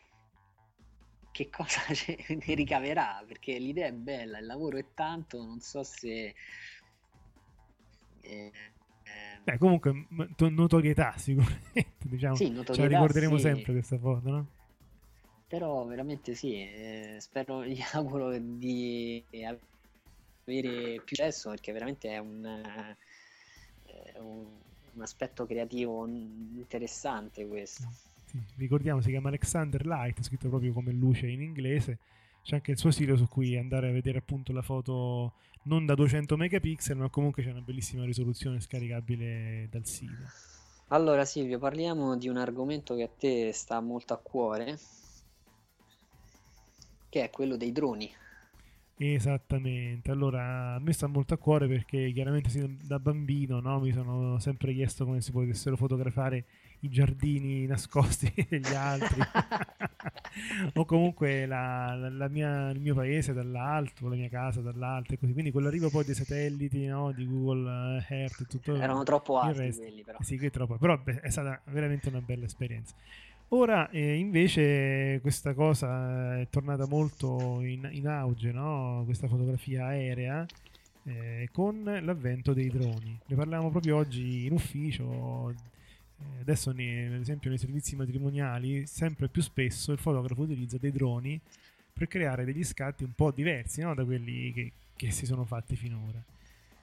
[SPEAKER 2] che cosa <laughs> ne ricaverà, perché l'idea è bella, il lavoro è tanto, non so se... eh, eh,
[SPEAKER 6] Beh, comunque, notorietà sicuramente, diciamo.
[SPEAKER 2] Sì,
[SPEAKER 6] Ce la
[SPEAKER 2] notorietà,
[SPEAKER 6] ricorderemo
[SPEAKER 2] sì.
[SPEAKER 6] sempre questa foto, no?
[SPEAKER 2] Però veramente sì, eh, spero, <laughs> gli auguro di avere più successo perché veramente è un, è un, un aspetto creativo interessante questo.
[SPEAKER 6] Sì, ricordiamo, si chiama Alexander Light, scritto proprio come luce in inglese. C'è anche il suo sito su cui andare a vedere appunto la foto non da 200 megapixel, ma comunque c'è una bellissima risoluzione scaricabile dal sito.
[SPEAKER 2] Allora Silvio, parliamo di un argomento che a te sta molto a cuore, che è quello dei droni.
[SPEAKER 6] Esattamente, allora a me sta molto a cuore perché chiaramente da bambino no, mi sono sempre chiesto come si potessero fotografare i giardini nascosti <laughs> degli altri <laughs> o comunque la, la, mia, il mio paese dall'alto, la mia casa dall'alto e così. Quindi quell'arrivo poi dei satelliti no, di Google Earth e tutto
[SPEAKER 2] Erano troppo alti quelli però.
[SPEAKER 6] Sì, che troppo. Però beh, è stata veramente una bella esperienza. Ora eh, invece questa cosa è tornata molto in, in auge, no? questa fotografia aerea eh, con l'avvento dei droni. Ne parlavamo proprio oggi in ufficio. Eh, adesso, ne- ad esempio, nei servizi matrimoniali, sempre più spesso il fotografo utilizza dei droni per creare degli scatti un po' diversi no? da quelli che, che si sono fatti finora.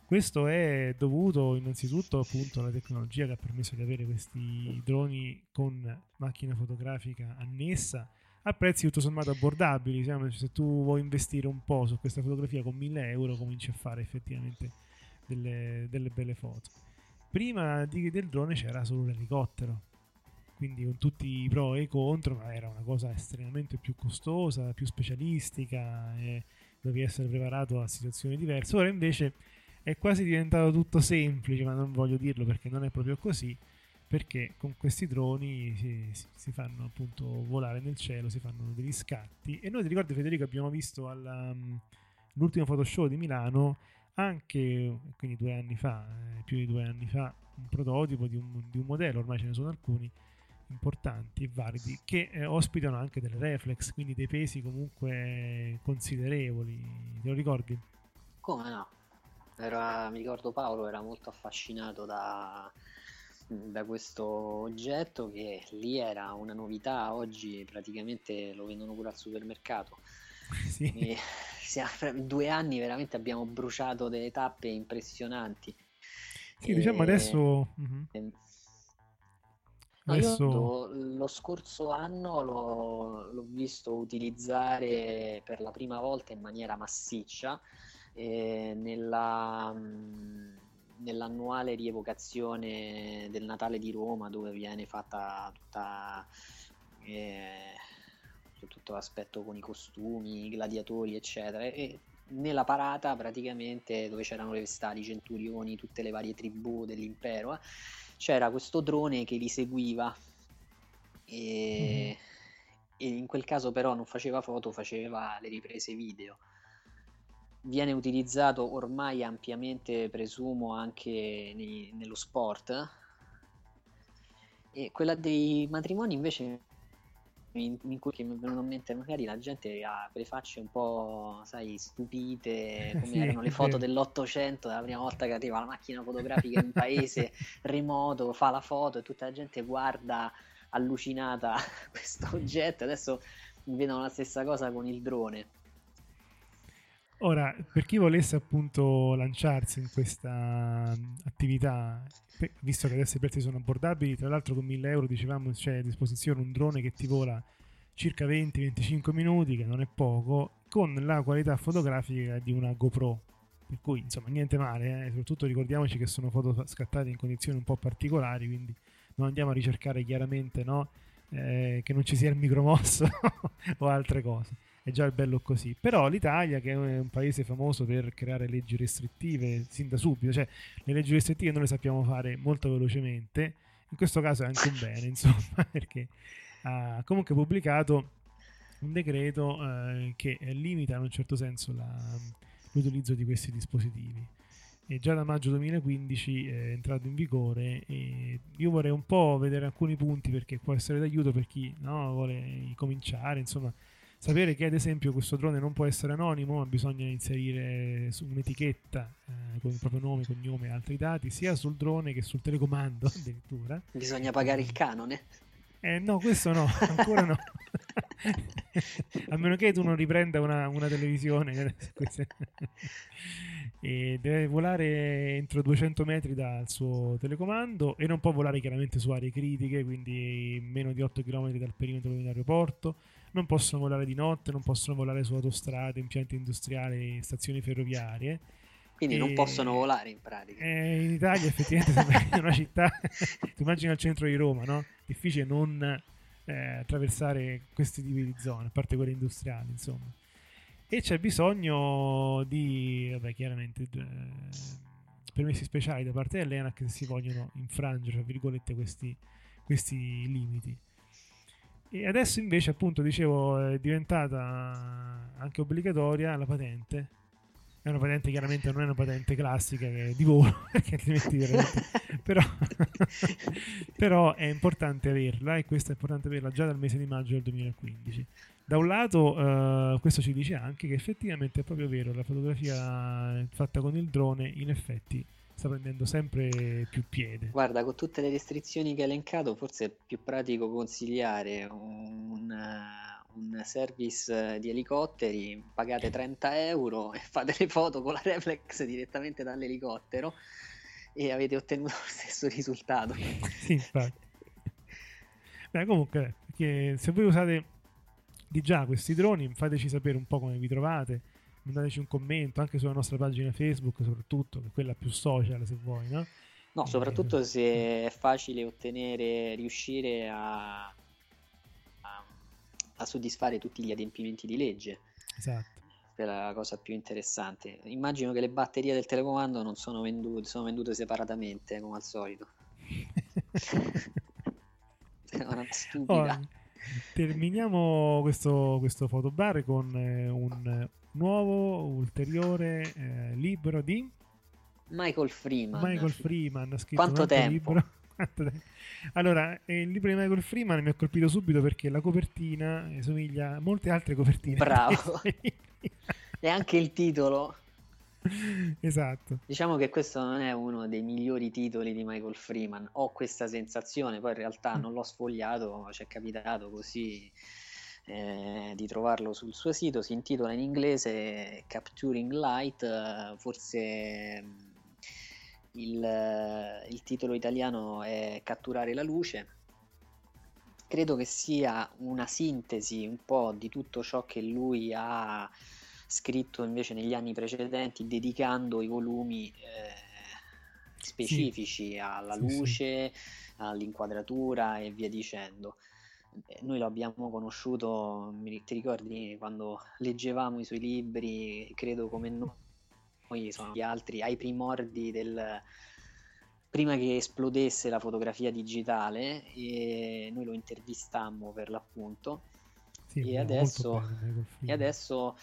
[SPEAKER 6] Questo è dovuto innanzitutto appunto alla tecnologia che ha permesso di avere questi droni con macchina fotografica annessa a prezzi tutto sommato abbordabili. Se tu vuoi investire un po' su questa fotografia con 1000 euro, cominci a fare effettivamente delle, delle belle foto. Prima del drone c'era solo l'elicottero, quindi con tutti i pro e i contro, ma era una cosa estremamente più costosa, più specialistica, dovevi essere preparato a situazioni diverse. Ora invece è quasi diventato tutto semplice, ma non voglio dirlo perché non è proprio così, perché con questi droni si, si- fanno appunto volare nel cielo, si fanno degli scatti e noi ti ricordi Federico abbiamo visto alla, mm, l'ultimo photoshow di Milano anche, quindi due anni fa, eh, più di due anni fa, un prototipo di un, di un modello, ormai ce ne sono alcuni importanti e validi, che eh, ospitano anche delle reflex, quindi dei pesi comunque considerevoli. Te lo ricordi?
[SPEAKER 2] Come no? Era- mi ricordo Paolo era molto affascinato da, da questo oggetto che lì era una novità, oggi praticamente lo vendono pure al supermercato. <laughs>
[SPEAKER 6] sì.
[SPEAKER 2] In due anni veramente abbiamo bruciato delle tappe impressionanti.
[SPEAKER 6] Sì, diciamo
[SPEAKER 2] E-
[SPEAKER 6] adesso... mhm.
[SPEAKER 2] e- No, io
[SPEAKER 6] Adesso...
[SPEAKER 2] lo, lo scorso anno l'ho, l'ho visto utilizzare per la prima volta in maniera massiccia eh, nella, mh, nell'annuale rievocazione del Natale di Roma dove viene fatta tutta, eh, tutto l'aspetto con i costumi, i gladiatori eccetera. E nella parata praticamente dove c'erano le vestali, i centurioni, tutte le varie tribù dell'impero eh, c'era questo drone che li seguiva. E, e in quel caso però non faceva foto, faceva le riprese video. Viene utilizzato ormai ampiamente, presumo, anche nei- nello sport. E quella dei matrimoni invece in, in cui mi è venuto in mente magari la gente ha quelle facce un po', sai, stupite, <laughs> come
[SPEAKER 6] Sì,
[SPEAKER 2] erano le foto
[SPEAKER 6] vero.
[SPEAKER 2] dell'Ottocento, la prima volta che arriva la macchina fotografica in un paese <laughs> remoto, fa la foto e tutta la gente guarda allucinata <laughs> questo oggetto. Adesso vedono la stessa cosa con il drone.
[SPEAKER 6] Ora, per chi volesse appunto lanciarsi in questa mm, attività, visto che adesso i prezzi sono abbordabili, tra l'altro con 1000 euro dicevamo c'è a disposizione un drone che ti vola circa 20-25 minuti, che non è poco, con la qualità fotografica di una GoPro. Per cui, insomma, niente male, eh. soprattutto ricordiamoci che sono foto scattate in condizioni un po' particolari, quindi non andiamo a ricercare chiaramente no, eh, che non ci sia il micromosso <laughs> o altre cose è già bello così. Però l'Italia, che è un paese famoso per creare leggi restrittive sin da subito, cioè le leggi restrittive noi le sappiamo fare molto velocemente, in questo caso è anche un bene, <laughs> insomma, perché ha comunque pubblicato un decreto eh, che limita in un certo senso la- l'utilizzo di questi dispositivi. E già da maggio 2015 è entrato in vigore e io vorrei un po' vedere alcuni punti perché può essere d'aiuto per chi no, vuole cominciare, insomma, sapere che ad esempio questo drone non può essere anonimo, ma bisogna inserire un'etichetta eh, con il proprio nome, cognome e altri dati, sia sul drone che sul telecomando <laughs> addirittura.
[SPEAKER 2] Bisogna pagare il canone.
[SPEAKER 6] Eh, no, questo no, ancora no. <laughs> A meno che tu non riprenda una, una televisione. <laughs> E deve volare entro 200 metri dal suo telecomando e non può volare chiaramente su aree critiche, quindi meno di 8 km dal perimetro di un aeroporto. Non possono volare di notte, non possono volare su autostrade, impianti industriali, stazioni ferroviarie.
[SPEAKER 2] Quindi non
[SPEAKER 6] E-
[SPEAKER 2] possono volare in pratica.
[SPEAKER 6] eh, in Italia effettivamente è una città, <laughs> tu immagini al centro di Roma, no? Difficile non eh, attraversare questi tipi di zone, a parte quelle industriali, insomma. E c'è bisogno di, vabbè, chiaramente, eh, permessi speciali da parte dell'ENAC se si vogliono infrangere, tra virgolette, questi, questi limiti. E adesso invece, appunto, dicevo, è diventata anche obbligatoria la patente. È una patente, chiaramente non è una patente classica che è di volo, <laughs> perché altrimenti veramente... <laughs> però, <laughs> però è importante averla e questa è importante averla già dal mese di maggio del 2015. Da un lato, eh, questo ci dice anche che effettivamente è proprio vero, la fotografia fatta con il drone in effetti sta prendendo sempre più piede.
[SPEAKER 2] Guarda, con tutte le restrizioni che hai elencato, forse è più pratico consigliare un, un service di elicotteri, pagate 30 euro e <laughs> fate le foto con la reflex direttamente dall'elicottero e avete ottenuto lo stesso risultato. <laughs>
[SPEAKER 6] sì, infatti. Beh, comunque, se voi usate di già questi droni, fateci sapere un po' come vi trovate mandateci un commento anche sulla nostra pagina Facebook, soprattutto, che è quella più social se vuoi, no?
[SPEAKER 2] No, soprattutto se è facile ottenere, riuscire a, a, a soddisfare tutti gli adempimenti di legge.
[SPEAKER 6] Esatto.
[SPEAKER 2] È la cosa più interessante. Immagino che le batterie del telecomando non sono vendute, sono vendute separatamente, come al solito. è una stupida.
[SPEAKER 6] Oh, terminiamo questo, questo fotobar con eh, un nuovo, ulteriore eh, libro di
[SPEAKER 2] Michael Freeman.
[SPEAKER 6] Michael Freeman ha scritto
[SPEAKER 2] Quanto tempo?
[SPEAKER 6] libro. <laughs> Allora, eh, il libro di Michael Freeman mi ha colpito subito perché la copertina eh, somiglia a molte altre copertine.
[SPEAKER 2] Bravo. <laughs> e anche il titolo.
[SPEAKER 6] Esatto.
[SPEAKER 2] Diciamo che questo non è uno dei migliori titoli di Michael Freeman. Ho questa sensazione, poi in realtà non l'ho sfogliato, ci è capitato così eh, di trovarlo sul suo sito, si intitola in inglese Capturing Light, eh, forse mm, il, eh, il titolo italiano è Catturare la luce. Credo che sia una sintesi un po' di tutto ciò che lui ha scritto invece negli anni precedenti, dedicando i volumi eh, specifici sì. alla luce, sì, sì. all'inquadratura e via dicendo. Eh, noi lo abbiamo conosciuto, ti ricordi quando leggevamo i suoi libri, credo come noi, sono gli altri, ai primordi del... prima che esplodesse la fotografia digitale e noi lo intervistammo per l'appunto
[SPEAKER 6] sì,
[SPEAKER 2] e, adesso, e, adesso,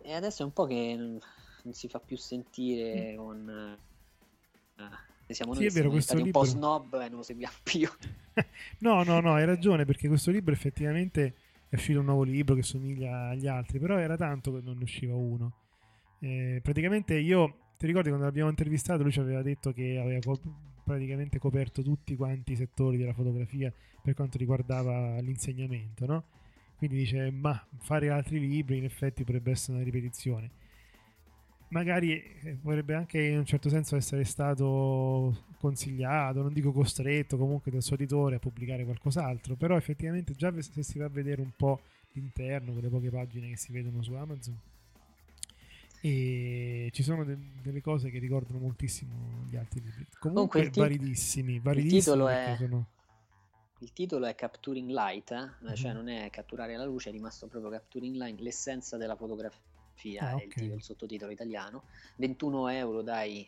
[SPEAKER 2] e adesso è un po' che non si fa più sentire mm. con... Siamo noi
[SPEAKER 6] sì, è vero,
[SPEAKER 2] un
[SPEAKER 6] libro...
[SPEAKER 2] po' snob e non lo seguiamo <laughs> più. <laughs>
[SPEAKER 6] no, no, no, hai ragione perché questo libro effettivamente è uscito un nuovo libro che somiglia agli altri, però era tanto che non ne usciva uno. Eh, praticamente io, ti ricordi quando l'abbiamo intervistato, lui ci aveva detto che aveva co- praticamente coperto tutti quanti i settori della fotografia per quanto riguardava l'insegnamento, no? Quindi dice, ma fare altri libri in effetti potrebbe essere una ripetizione magari eh, vorrebbe anche in un certo senso essere stato consigliato, non dico costretto comunque dal suo editore a pubblicare qualcos'altro, però effettivamente già se si va a vedere un po' l'interno, quelle poche pagine che si vedono su Amazon, e ci sono de- delle cose che ricordano moltissimo gli altri libri. Comunque, Comunque validissimi, validissimi
[SPEAKER 2] il titolo è...
[SPEAKER 6] Sono...
[SPEAKER 2] Il titolo è Capturing Light, eh? mm-hmm. cioè non è catturare la luce, è rimasto proprio Capturing Light, l'essenza della fotografia fotografia, ah, okay. il, titolo, il, sottotitolo italiano. 21 euro dai.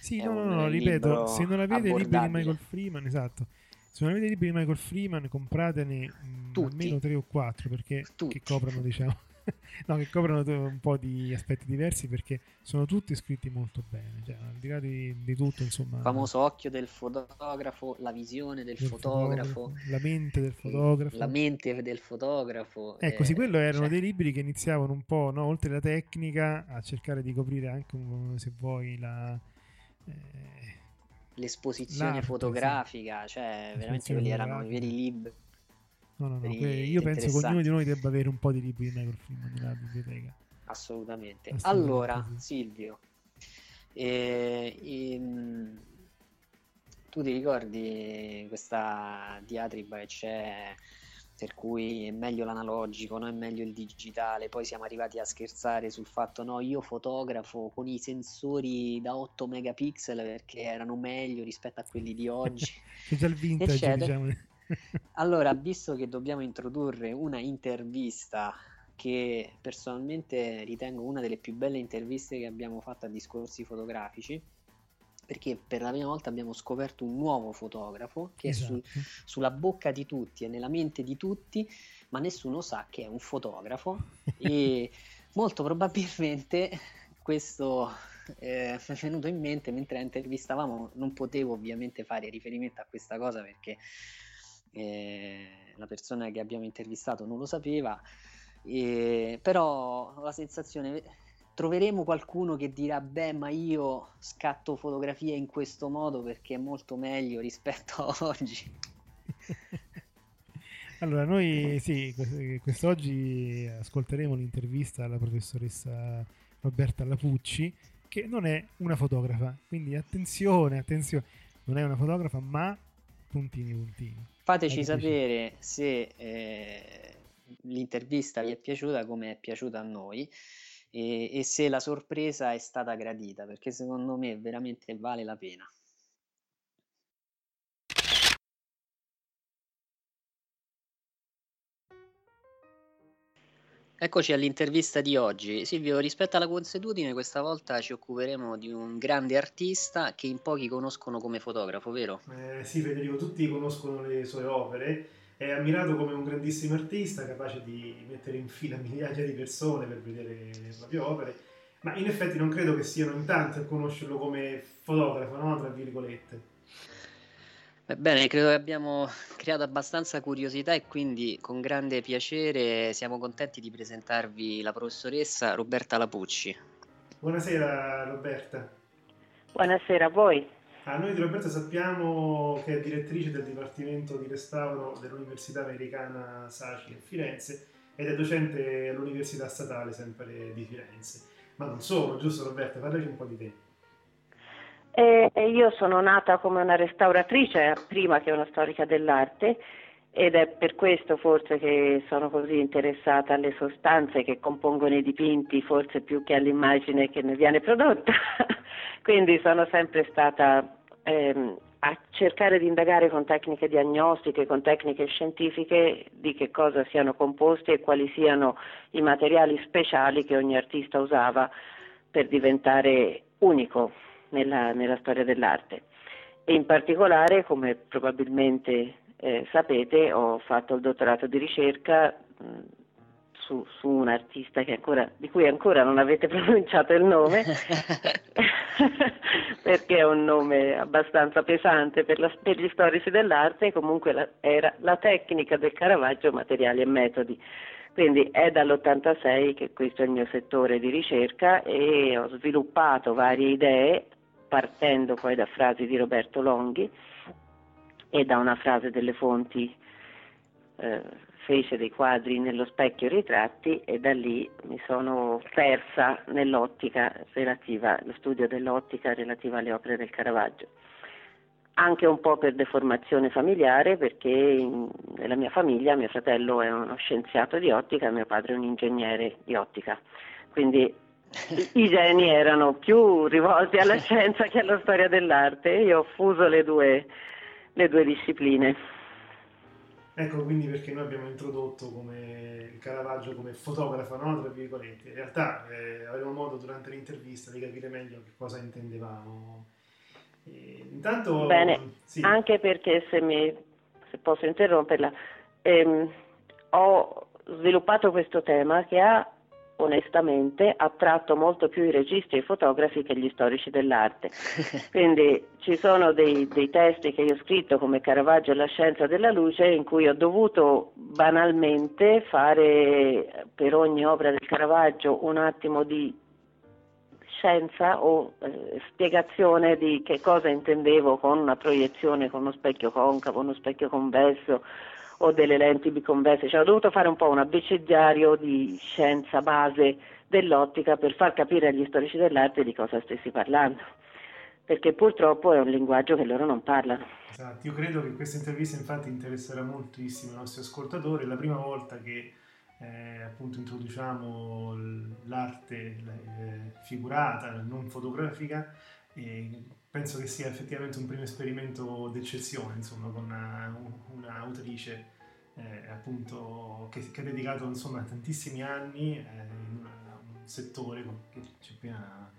[SPEAKER 6] Sì, no, no, no, ripeto, se non avete i libri di Michael Freeman, esatto. Se non avete i libri di Michael Freeman, compratene mh, mm, almeno 3 o 4 perché che coprono, diciamo, <laughs> no, che coprono un po' di aspetti diversi perché sono tutti scritti molto bene, cioè, al di là di, di tutto, insomma. Il
[SPEAKER 2] famoso occhio del fotografo, la visione del, del fotografo,
[SPEAKER 6] fotografo, la mente del fotografo.
[SPEAKER 2] La mente del fotografo.
[SPEAKER 6] Ecco, sì, quello erano cioè... dei libri che iniziavano un po', no, oltre la tecnica, a cercare di coprire anche, un, se vuoi, la... Eh,
[SPEAKER 2] l'esposizione L'arte, fotografica, sì. cioè veramente quelli erano i veri libri
[SPEAKER 6] No, no, no. Io penso che ognuno di noi debba avere un po' di libri di Freeman nella biblioteca.
[SPEAKER 2] Assolutamente. Assolutamente. Allora, sì. Silvio, eh, in... tu ti ricordi questa diatriba che c'è per cui è meglio l'analogico, no? è meglio il digitale, poi siamo arrivati a scherzare sul fatto no, io fotografo con i sensori da 8 megapixel perché erano meglio rispetto a quelli di <laughs> oggi.
[SPEAKER 6] C'è già il vintage, eccetera. diciamo
[SPEAKER 2] allora, visto che dobbiamo introdurre una intervista che personalmente ritengo una delle più belle interviste che abbiamo fatto a discorsi fotografici, perché per la prima volta abbiamo scoperto un nuovo fotografo che
[SPEAKER 6] Esatto.
[SPEAKER 2] è sul- sulla bocca di tutti e nella mente di tutti, ma nessuno sa che è un fotografo e <laughs> molto probabilmente questo eh, mi è venuto in mente mentre la intervistavamo, non potevo ovviamente fare riferimento a questa cosa perché eh, la persona che abbiamo intervistato non lo sapeva, e- però ho la sensazione troveremo qualcuno che dirà beh ma io scatto fotografie in questo modo perché è molto meglio rispetto a oggi. <laughs>
[SPEAKER 6] Allora, noi sì, quest- quest'oggi ascolteremo l'intervista alla professoressa Roberta Lapucci, che non è una fotografa, quindi attenzione, attenzione, non è una fotografa, ma puntini puntini.
[SPEAKER 2] Fateci sapere se eh, l'intervista vi è piaciuta come è piaciuta a noi e, e se la sorpresa è stata gradita, perché secondo me veramente vale la pena. Eccoci all'intervista di oggi. Silvio, rispetto alla consuetudine, questa volta ci occuperemo di un grande artista che in pochi conoscono come fotografo, vero?
[SPEAKER 6] Eh, sì, Federico, tutti conoscono le sue opere, è ammirato come un grandissimo artista, capace di mettere in fila <laughs> migliaia di persone per vedere le proprie opere, ma in effetti non credo che siano in tanti a conoscerlo come fotografo, no? Tra virgolette.
[SPEAKER 2] Ebbene, credo che abbiamo <laughs> creato abbastanza curiosità e quindi con grande piacere siamo contenti di presentarvi la professoressa Roberta Lapucci.
[SPEAKER 6] Buonasera Roberta.
[SPEAKER 5] Buonasera a voi.
[SPEAKER 6] Ah, noi di Roberta sappiamo che è direttrice del Dipartimento di Restauro dell'Università Americana Saci a Firenze ed è docente all'Università Statale sempre di Firenze. Ma non solo, giusto Roberta? Parlaci un po' di te.
[SPEAKER 5] E io sono nata come una restauratrice prima che una storica dell'arte ed è per questo forse che sono così interessata alle sostanze che compongono i dipinti, forse più che all'immagine che ne viene prodotta. <laughs> Quindi sono sempre stata ehm, a cercare di indagare con tecniche diagnostiche, con tecniche scientifiche di che cosa siano composti e quali siano i materiali speciali che ogni artista usava per diventare unico nella, nella storia dell'arte. E in particolare, come probabilmente eh, sapete, ho fatto il dottorato di ricerca mh, su, su un artista che ancora, di cui ancora non avete <laughs> pronunciato il nome, <laughs> perché è un nome abbastanza pesante per, la- per gli storici dell'arte, comunque la- era la tecnica del Caravaggio, materiali e metodi. Quindi è dall'86 che questo è il mio settore di ricerca e ho sviluppato varie idee partendo poi da frasi di Roberto Longhi e da una frase delle fonti eh, fece dei quadri nello specchio ritratti e da lì mi sono persa nell'ottica relativa, lo studio dell'ottica relativa alle opere del Caravaggio. Anche un po' per deformazione familiare perché in- nella mia famiglia mio fratello è uno scienziato di ottica mio padre è un ingegnere di ottica. Quindi i- geni erano più rivolti alla scienza che alla storia dell'arte. Io ho fuso le due, le due discipline.
[SPEAKER 6] Ecco quindi perché noi abbiamo introdotto come il Caravaggio come fotografa, no? Tra virgolette. In realtà eh, avremo modo durante l'intervista di capire meglio che cosa intendevamo. E intanto,
[SPEAKER 5] Bene,
[SPEAKER 6] sì.
[SPEAKER 5] anche perché se, mi, se posso interromperla, ehm, ho sviluppato questo tema che ha onestamente attratto molto più i registi e i fotografi che gli storici dell'arte. <laughs> Quindi ci sono dei, dei testi che io ho scritto come Caravaggio e la scienza della luce in cui ho dovuto banalmente fare per ogni opera del Caravaggio un attimo di scienza o eh, spiegazione di che cosa intendevo con una proiezione con uno specchio concavo, uno specchio convesso o delle lenti biconvesse, cioè ho dovuto fare un po' un abecedario di scienza base dell'ottica per far capire agli storici dell'arte di cosa stessi parlando, perché purtroppo è un linguaggio che loro non parlano.
[SPEAKER 6] Esatto, io credo che questa intervista infatti interesserà moltissimo i nostri ascoltatori. È la prima volta che eh, appunto introduciamo l'arte eh, figurata, non fotografica e penso che sia effettivamente un primo esperimento d'eccezione, insomma, con una, un'autrice eh, appunto che, che ha dedicato insomma tantissimi anni eh, in una- un settore che ci ha appena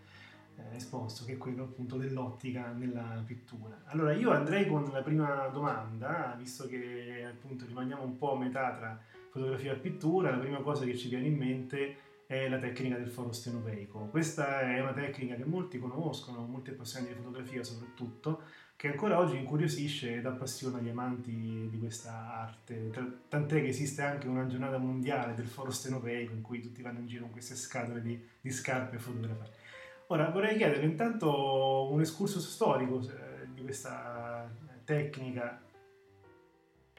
[SPEAKER 6] eh, esposto, che è quello appunto dell'ottica nella pittura. Allora io andrei con la prima domanda, visto che appunto rimaniamo un po' a metà tra fotografia e pittura, la prima cosa che ci viene in mente è la tecnica del foro stenopeico. Questa è una tecnica che molti conoscono, molti appassionati di fotografia soprattutto, che ancora oggi incuriosisce ed appassiona gli amanti di questa arte, tant'è che esiste anche una giornata mondiale del foro stenopeico in cui tutti vanno in giro con queste scatole di, di scarpe fotografate. Ora vorrei chiedere intanto un excursus storico eh, di questa tecnica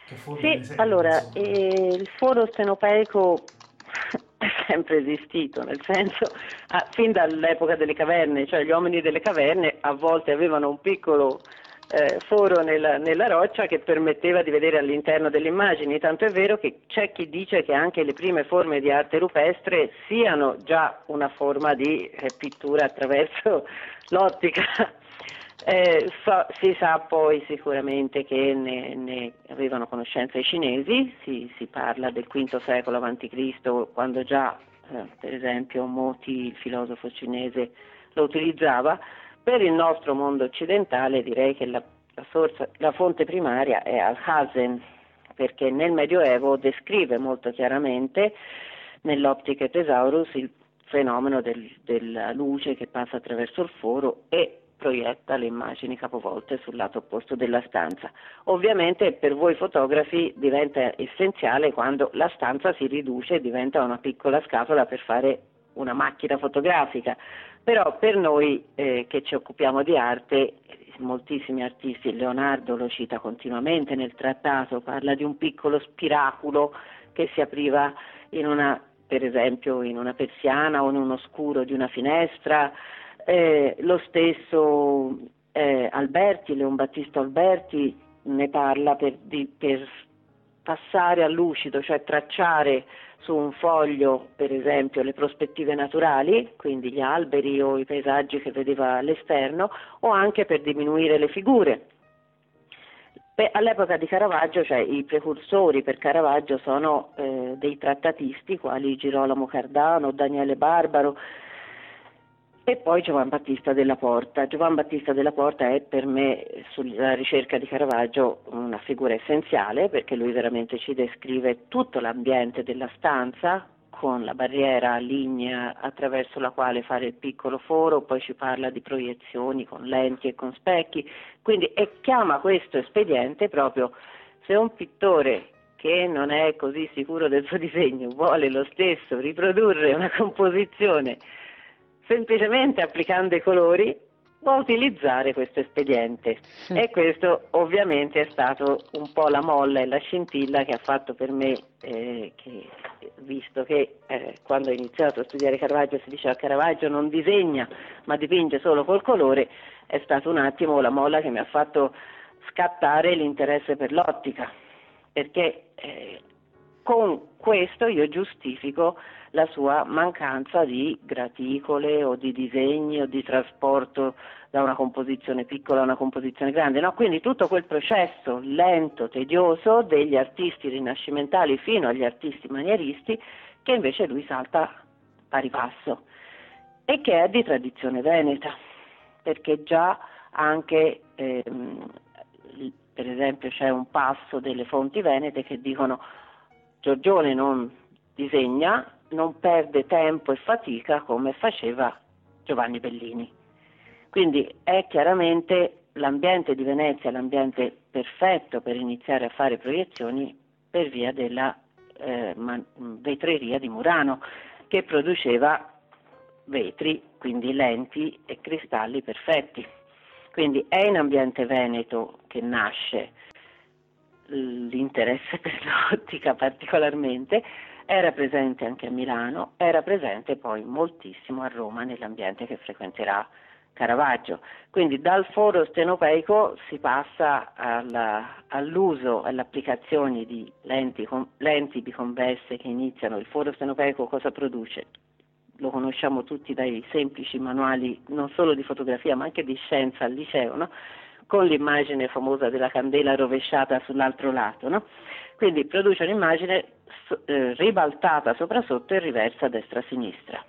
[SPEAKER 5] che Sì, allora, eh, il foro stenopeico è sempre esistito, nel senso, ah, fin dall'epoca delle caverne, cioè gli uomini delle caverne a volte avevano un piccolo eh, foro nella, nella, roccia che permetteva di vedere all'interno delle immagini, tanto è vero che c'è chi dice che anche le prime forme di arte rupestre siano già una forma di eh, pittura attraverso <laughs> l'ottica. Eh, so, si sa poi sicuramente che ne, ne, avevano conoscenza i cinesi, si, si parla del V secolo a.C. quando già eh, per esempio Moti, il filosofo cinese, lo utilizzava, per il nostro mondo occidentale direi che la, la, sorsa, la fonte primaria è Alhazen, perché nel Medioevo descrive molto chiaramente nell'Optica Thesaurus il fenomeno del, della luce che passa attraverso il foro e proietta le immagini capovolte sul lato opposto della stanza. Ovviamente per voi fotografi diventa essenziale quando la stanza si riduce e diventa una piccola scatola per fare una macchina fotografica, però per noi eh, che ci occupiamo di arte, moltissimi artisti, Leonardo lo cita continuamente nel trattato, parla di un piccolo spiraculo che si apriva in una, per esempio in una persiana o in un oscuro di una finestra, eh, lo stesso eh, Alberti, Leon Battista Alberti ne parla per, di, per passare al lucido, cioè tracciare su un foglio, per esempio, le prospettive naturali, quindi gli alberi o i paesaggi che vedeva all'esterno, o anche per diminuire le figure. Beh, all'epoca di Caravaggio, cioè i precursori per Caravaggio sono eh, dei trattatisti quali Girolamo Cardano, Daniele Barbaro, e poi Giovan Battista della Porta. Giovan Battista della Porta è per me sulla ricerca di Caravaggio una figura essenziale perché lui veramente ci descrive tutto l'ambiente della stanza con la barriera lignea attraverso la quale fare il piccolo foro, poi ci parla di proiezioni con lenti e con specchi, quindi e chiama questo espediente proprio se un pittore che non è così sicuro del suo <laughs> disegno vuole lo stesso riprodurre una composizione semplicemente applicando i colori può utilizzare questo espediente mm. e questo ovviamente è stato un po' la molla e la scintilla che ha fatto per me, eh, che, visto che eh, quando ho iniziato a studiare Caravaggio si diceva Caravaggio non disegna ma dipinge solo col colore, è stato un attimo la molla che mi ha fatto scattare l'interesse per l'ottica, perché eh, con questo io giustifico la sua mancanza di graticole o di disegni o di trasporto da una composizione piccola a una composizione grande, no? quindi tutto quel processo lento, tedioso degli artisti rinascimentali fino agli artisti manieristi che invece lui salta pari passo e che è di tradizione veneta, perché già anche ehm, per esempio c'è un passo delle fonti venete che dicono Giorgione non disegna, non perde tempo e fatica come faceva Giovanni Bellini. Quindi è chiaramente l'ambiente di Venezia l'ambiente perfetto per iniziare a fare proiezioni per via della eh, vetreria di Murano che produceva vetri, quindi lenti e cristalli perfetti. Quindi è in ambiente veneto che nasce l'interesse <laughs> per l'ottica particolarmente era presente anche a Milano, era presente poi moltissimo a Roma nell'ambiente che frequenterà Caravaggio. Quindi dal foro stenopeico si passa alla, all'uso, alle applicazioni di lenti, lenti biconvesse che iniziano. Il foro stenopeico cosa produce? Lo conosciamo tutti dai semplici manuali non solo di fotografia ma anche di scienza al liceo, no? Con l'immagine famosa della candela rovesciata sull'altro lato. No? Quindi produce un'immagine eh, ribaltata sopra sotto e riversa destra-sinistra.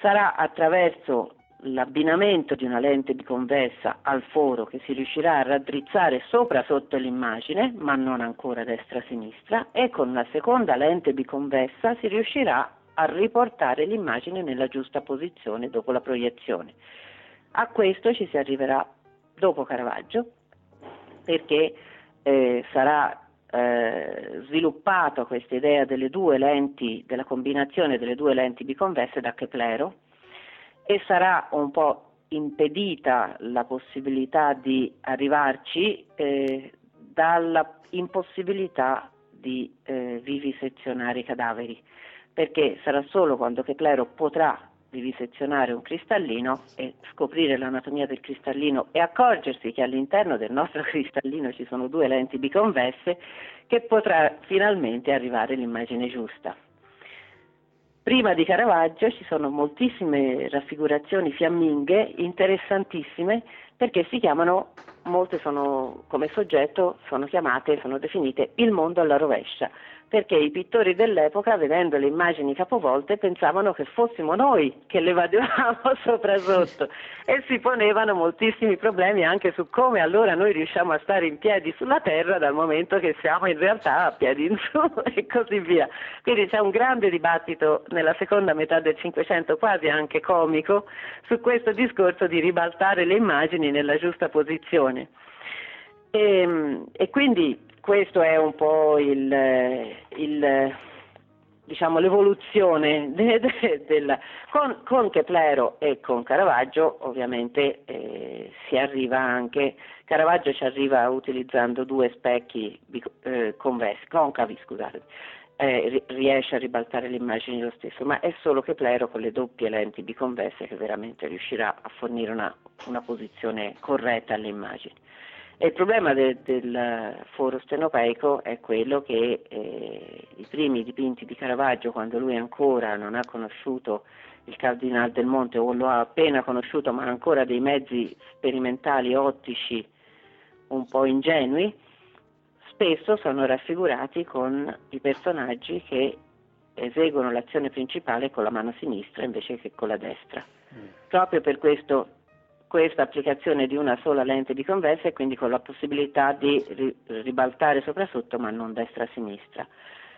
[SPEAKER 5] Sarà attraverso l'abbinamento di una lente biconvessa al foro che si riuscirà a raddrizzare sopra sotto l'immagine, ma non ancora destra-sinistra, e con la seconda lente biconvessa si riuscirà a riportare l'immagine nella giusta posizione dopo la proiezione. A questo ci si arriverà dopo Caravaggio, perché eh, sarà eh, sviluppato questa idea delle due lenti, della combinazione delle due lenti biconvesse da Keplero e sarà un po' impedita la possibilità di arrivarci eh, dalla impossibilità di eh, vivisezionare i cadaveri, perché sarà solo quando Keplero potrà vivisezionare un cristallino e scoprire l'anatomia del cristallino e accorgersi che all'interno del nostro <laughs> cristallino ci sono due lenti biconvesse che potrà finalmente arrivare l'immagine giusta. Prima di Caravaggio ci sono moltissime raffigurazioni fiamminghe interessantissime perché si chiamano, molte sono come soggetto, sono chiamate, sono definite il mondo alla rovescia, perché i pittori dell'epoca, vedendo le immagini capovolte, pensavano che fossimo noi che le vadevamo <laughs> sopra sotto e si ponevano moltissimi problemi anche su come allora noi riusciamo a stare in piedi sulla terra dal momento che siamo in realtà a piedi in su <laughs> e così via. Quindi c'è un grande dibattito nella seconda metà del Cinquecento, quasi anche comico, su questo discorso di ribaltare le immagini nella giusta posizione. E, e quindi questo è un po' il, il, diciamo, l'evoluzione <laughs> de, de, della, con, con, Keplero e con Caravaggio ovviamente eh, si arriva anche, Caravaggio ci arriva utilizzando due specchi eh, convessi, concavi scusate, eh, riesce a ribaltare le immagini lo stesso, ma è solo Keplero con le doppie lenti biconvesse che veramente riuscirà a fornire una, una posizione corretta alle immagini. Il problema de, del foro stenopeico è quello che eh, i primi dipinti di Caravaggio, quando lui ancora non ha conosciuto il Cardinal del Monte o lo ha appena conosciuto ma ha ancora dei mezzi sperimentali ottici un po' ingenui, spesso sono raffigurati con i personaggi che eseguono l'azione principale con la mano sinistra invece che con la destra. Mm. Proprio per questo questa applicazione di una sola lente di convessa e quindi con la possibilità di ribaltare sopra sotto ma non destra-sinistra.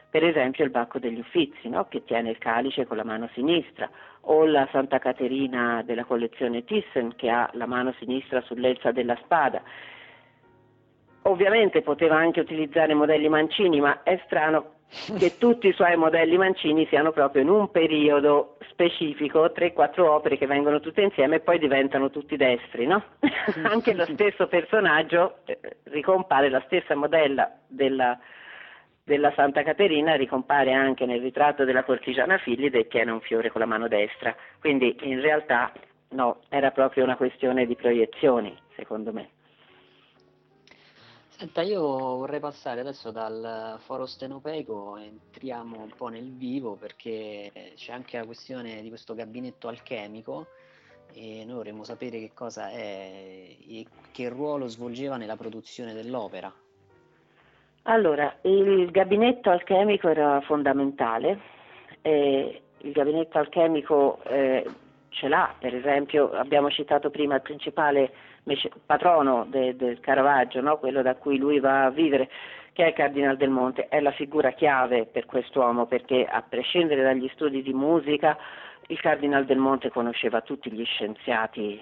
[SPEAKER 5] Per esempio il Bacco degli Uffizi, no? che tiene il calice con la mano sinistra, o la Santa Caterina della collezione Thyssen che ha la mano sinistra sull'elsa della spada. Ovviamente poteva anche utilizzare modelli mancini, ma è strano che tutti i suoi modelli mancini siano proprio in un periodo specifico, 3-4 opere che vengono tutte insieme e poi diventano tutti destri, no? <laughs> Anche lo stesso personaggio eh, ricompare, la stessa modella della, della, Santa Caterina ricompare anche nel ritratto della cortigiana Fillide e tiene un fiore con la mano destra, quindi in realtà no, era proprio una questione di proiezioni, secondo me.
[SPEAKER 2] Senta, io vorrei passare adesso dal foro stenopeico, entriamo un po' nel vivo perché c'è anche la questione di questo gabinetto alchemico e noi vorremmo sapere che cosa è e che ruolo svolgeva nella produzione dell'opera.
[SPEAKER 5] Allora, il gabinetto alchemico era fondamentale, eh, il gabinetto alchemico eh, ce l'ha, per esempio abbiamo citato prima il principale patrono de, del Caravaggio, no? quello da cui lui va a vivere, che è il Cardinal del Monte, è la figura chiave per quest'uomo perché a prescindere dagli studi di musica il Cardinal del Monte conosceva tutti gli scienziati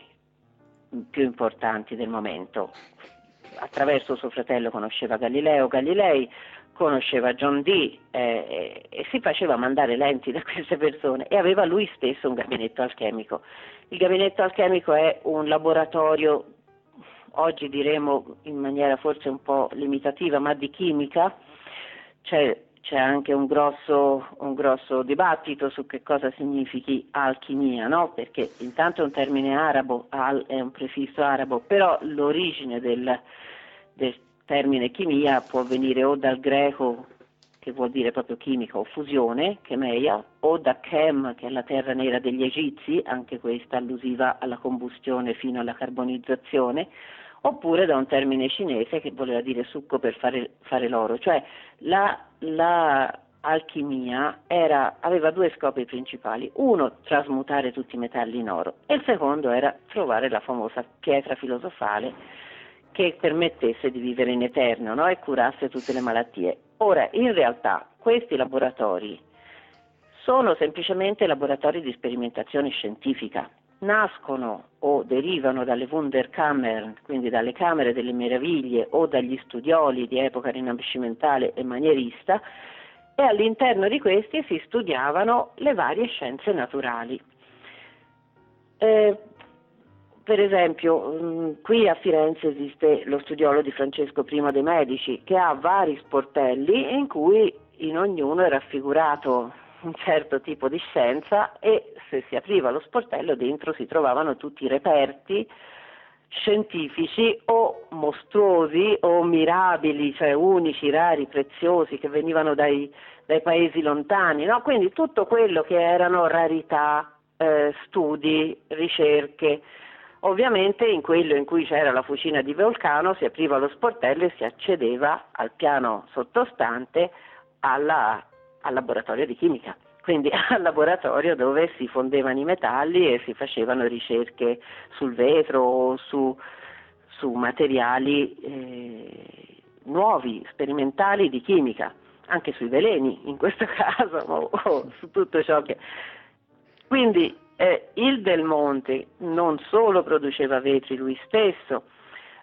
[SPEAKER 5] più importanti del momento. Attraverso suo fratello conosceva Galileo Galilei, conosceva John Dee eh, e si faceva mandare lenti da queste persone e aveva lui stesso un gabinetto alchemico. Il gabinetto alchemico è un laboratorio, oggi diremo in maniera forse un po' limitativa, ma di chimica, c'è, c'è anche un grosso, un grosso, dibattito su che cosa significhi alchimia, no? perché intanto è un termine arabo, al è un prefisso arabo, però l'origine del, del termine chimia può venire o dal greco che vuol dire proprio chimica o fusione, chemeia, o da chem, che è la terra nera degli egizi, anche questa allusiva alla combustione fino alla carbonizzazione, oppure da un termine cinese che voleva dire succo per fare, fare l'oro, cioè la, la alchimia era, aveva due scopi principali. Uno, trasmutare tutti i metalli in oro e il secondo era trovare la famosa pietra filosofale che permettesse di vivere in eterno no? e curasse tutte le malattie. Ora, in realtà, questi laboratori sono semplicemente laboratori di sperimentazione scientifica. Nascono o derivano dalle Wunderkammer, quindi dalle Camere delle Meraviglie o dagli studioli di epoca rinascimentale e manierista, e all'interno di questi si studiavano le varie scienze naturali. Eh, per esempio, mm, qui a Firenze esiste lo studiolo di Francesco I dei Medici che ha vari sportelli in cui in ognuno è raffigurato un certo tipo di scienza e se si apriva lo sportello dentro si trovavano tutti i reperti scientifici o mostruosi o mirabili, cioè unici, rari, preziosi che venivano dai, dai paesi lontani, no? quindi tutto quello che erano rarità, eh, studi, ricerche. Ovviamente in quello in cui c'era la fucina di Vulcano si apriva lo sportello e si accedeva al piano sottostante alla, al laboratorio di chimica quindi <laughs> al laboratorio dove si fondevano i metalli e si facevano ricerche sul vetro o su, su materiali eh, nuovi, sperimentali di chimica, anche sui veleni in questo <laughs> caso, o, o su tutto ciò che... Quindi eh, il Del Monte non solo produceva vetri lui stesso,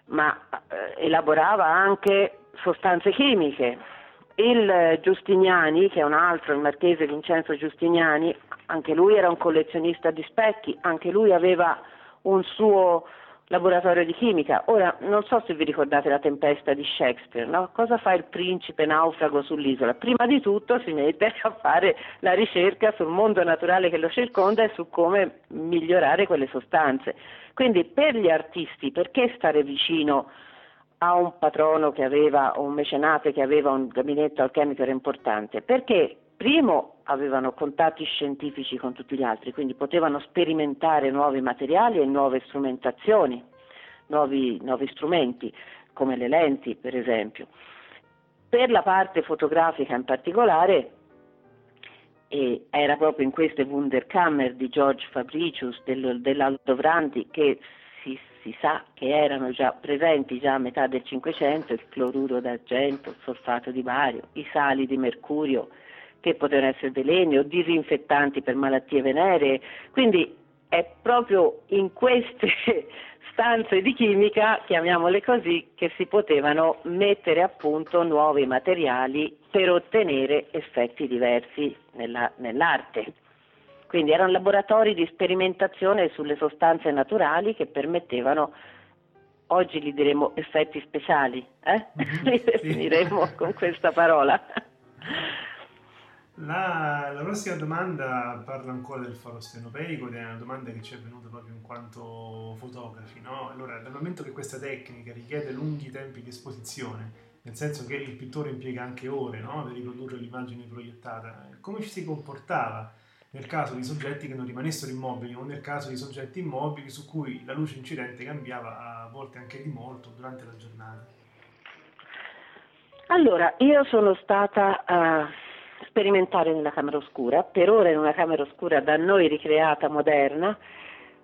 [SPEAKER 5] ma eh, elaborava anche sostanze chimiche, il Giustiniani, che è un altro, il marchese Vincenzo Giustiniani, anche lui era un collezionista di specchi, anche lui aveva un suo laboratorio di chimica. Ora, non so se vi ricordate la tempesta di Shakespeare, no? cosa fa il principe naufrago sull'isola? Prima di tutto si mette a fare la ricerca sul mondo naturale che lo circonda e su come migliorare quelle sostanze. Quindi per gli artisti, perché stare vicino a un patrono che aveva, o un mecenate che aveva un gabinetto alchemico era importante, perché primo avevano contatti scientifici con tutti gli altri, quindi potevano sperimentare nuovi materiali e nuove strumentazioni, nuovi, nuovi strumenti, come le lenti per esempio. Per la parte fotografica in particolare, e era proprio in queste Wunderkammer di George Fabricius del, dell'Aldo Vrandi che si si sa che erano già presenti già a metà del Cinquecento il cloruro d'argento, il solfato di bario, i sali di mercurio che potevano essere veleni o disinfettanti per malattie veneree. Quindi è proprio in queste <laughs> stanze di chimica, chiamiamole così, che si potevano mettere a punto nuovi materiali per ottenere effetti diversi nella, nell'arte. Quindi erano laboratori di sperimentazione sulle sostanze naturali che permettevano, oggi li diremo effetti speciali, eh? <laughs> <laughs> li definiremo con questa parola.
[SPEAKER 6] La, la, prossima domanda parla ancora del foro stenopeico ed è una domanda che ci è venuta proprio in quanto fotografi. No? Allora, dal momento che questa tecnica richiede lunghi tempi di esposizione, nel senso che il pittore impiega anche ore no? per riprodurre l'immagine proiettata, come ci si comportava nel caso di soggetti che non rimanessero immobili o nel caso di soggetti immobili su cui la luce incidente cambiava a volte anche di molto durante la giornata?
[SPEAKER 5] Allora, io sono stata a sperimentare nella camera oscura, per ora in una camera oscura da noi ricreata moderna,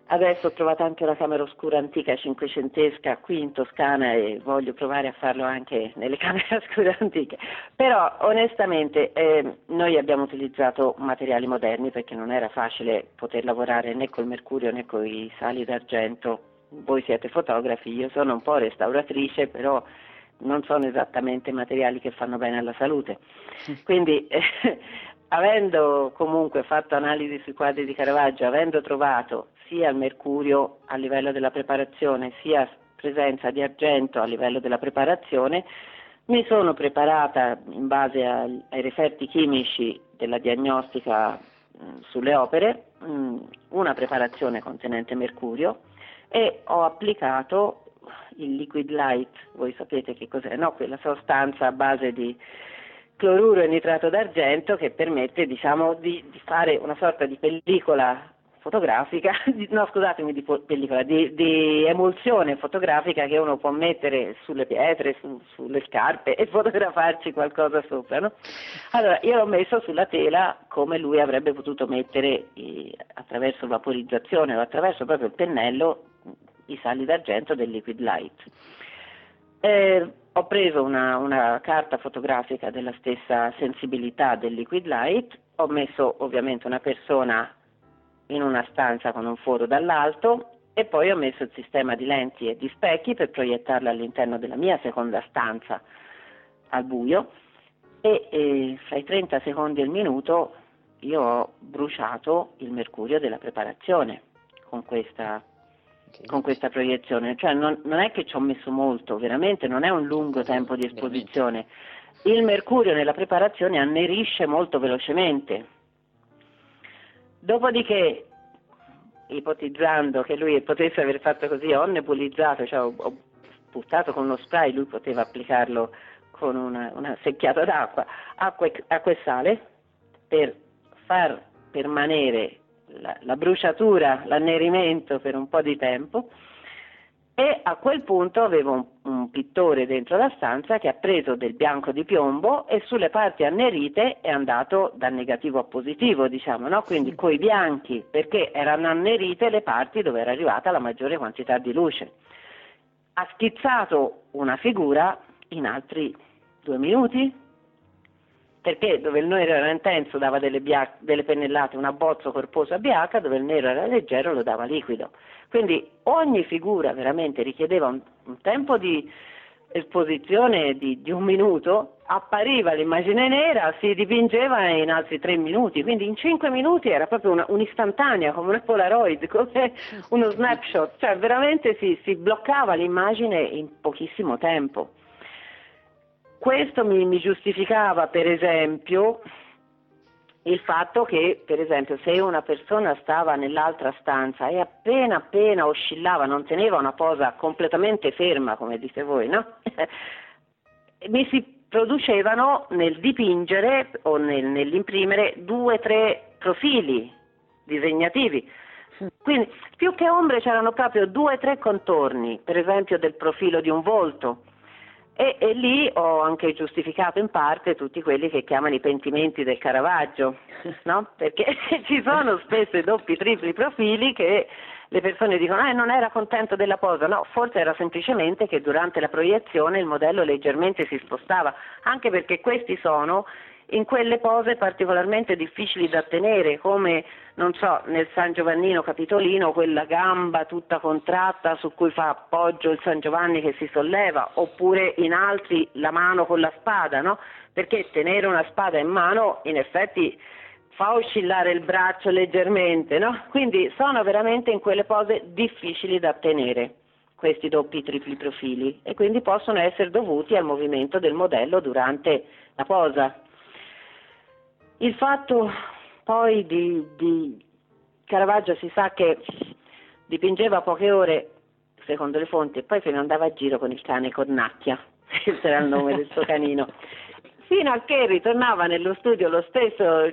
[SPEAKER 5] Adesso ho trovato anche una camera oscura antica cinquecentesca qui in Toscana e voglio provare a farlo anche nelle <laughs> camere oscure antiche. Però onestamente eh, noi abbiamo utilizzato materiali moderni perché non era facile poter lavorare né col mercurio né con i sali d'argento. Voi siete fotografi, io sono un po' restauratrice, però non sono esattamente materiali che fanno bene alla salute. Quindi eh, <laughs> avendo comunque fatto analisi sui quadri di Caravaggio, avendo trovato sia il mercurio a livello della preparazione, sia presenza di argento a livello della preparazione, mi sono preparata in base ai, ai referti chimici della diagnostica mh, sulle opere mh, una preparazione contenente mercurio e ho applicato il liquid light, voi sapete che cos'è, no? quella sostanza a base di cloruro e nitrato d'argento che permette diciamo, di, di fare una sorta di pellicola fotografica, <laughs> no scusatemi, di pellicola, di, di, emulsione fotografica che uno può mettere sulle pietre, su, sulle scarpe e <laughs> fotografarci qualcosa sopra. No? Allora io l'ho messo sulla tela come lui avrebbe potuto mettere eh, attraverso vaporizzazione o attraverso proprio il pennello i sali d'argento del liquid light. Eh, ho preso una, una, carta fotografica della stessa sensibilità del liquid light, ho messo ovviamente una persona in una stanza con un foro dall'alto e poi ho messo il sistema di lenti e di specchi per proiettarla all'interno della mia seconda stanza al buio e, e fra i 30 secondi e il minuto io ho bruciato il mercurio della preparazione con questa, con questa proiezione, cioè non, non, è che ci ho messo molto, veramente non è un lungo tempo di esposizione. Il mercurio nella preparazione annerisce molto velocemente, Dopodiché, ipotizzando che lui potesse aver fatto così, ho nebulizzato, cioè ho, ho buttato con lo spray, lui poteva applicarlo con una, una secchiata d'acqua, acqua e, acqua e sale per far permanere la, la bruciatura, l'annerimento per un po' di tempo e a quel punto avevo un, un, pittore dentro la stanza che ha preso del bianco di piombo e sulle parti annerite è andato da negativo a positivo, diciamo, no? quindi sì. coi bianchi, perché erano annerite le parti dove era arrivata la maggiore quantità di luce. Ha schizzato una figura in altri due minuti, perché dove il nero era intenso dava delle, bia- delle pennellate, un abbozzo corposo a bianca, dove il nero era leggero lo dava liquido. Quindi ogni figura veramente richiedeva un, un tempo di esposizione di, di, un minuto, appariva l'immagine nera, si dipingeva in altri tre minuti, quindi in cinque minuti era proprio una, un'istantanea, come una Polaroid, <laughs> come uno snapshot, cioè veramente si, si bloccava l'immagine in pochissimo tempo. Questo mi, mi giustificava, per esempio, il fatto che, per esempio, se una persona stava nell'altra stanza e appena appena oscillava, non teneva una posa completamente ferma, come dite voi, no? <laughs> mi si producevano nel dipingere o nel, nell'imprimere due o tre profili disegnativi. Quindi più che ombre c'erano proprio due o tre contorni, per esempio del profilo di un volto, e, e, lì ho anche giustificato in parte tutti quelli che chiamano i pentimenti del Caravaggio, <laughs> no? perché <laughs> ci sono spesso i doppi, tripli profili che le persone dicono eh, non era contento della posa, no, forse era semplicemente che durante la proiezione il modello leggermente si spostava, anche perché questi sono in quelle pose particolarmente difficili da tenere, come non so, nel San Giovannino Capitolino, quella gamba tutta contratta su cui fa appoggio il San Giovanni che si solleva, oppure in altri la mano con la spada, no? Perché tenere una spada in mano in effetti fa oscillare il braccio leggermente, no? Quindi sono veramente in quelle pose difficili da tenere questi doppi tripli profili e quindi possono essere dovuti al movimento del modello durante la posa. Il fatto poi di, di Caravaggio si sa che dipingeva poche ore, secondo le fonti, e poi se ne andava a giro con il cane Cornacchia, <laughs> questo era il nome del suo canino, fino a che ritornava nello studio lo stesso,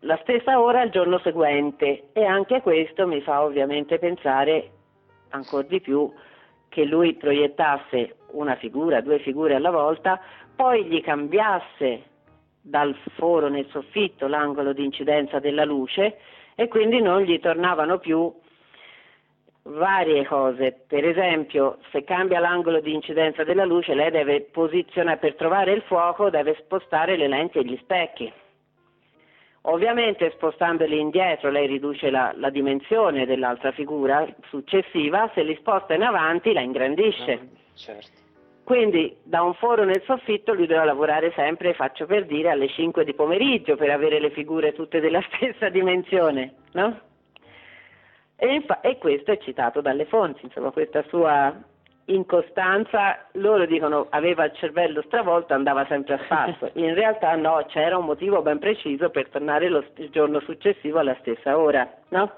[SPEAKER 5] la stessa ora il giorno seguente. E anche questo mi fa ovviamente pensare ancora di più che lui proiettasse una figura, due figure alla volta, poi gli cambiasse dal foro nel soffitto l'angolo di incidenza della luce e quindi non gli tornavano più varie cose. Per esempio, se cambia l'angolo di incidenza della luce, lei deve posizionare per trovare il fuoco, deve spostare le lenti e gli specchi. Ovviamente spostandoli indietro lei riduce la, la dimensione dell'altra figura successiva, se li sposta in avanti la ingrandisce. Certo. Quindi da un foro nel soffitto lui doveva lavorare sempre, faccio per dire, alle 5 di pomeriggio per avere le figure tutte della <laughs> stessa dimensione, no? E, e questo è citato dalle fonti, insomma questa sua incostanza, loro dicono aveva il cervello stravolto, andava sempre a spasso, <laughs> in realtà no, c'era un motivo ben preciso per tornare lo, il giorno successivo alla stessa ora, no?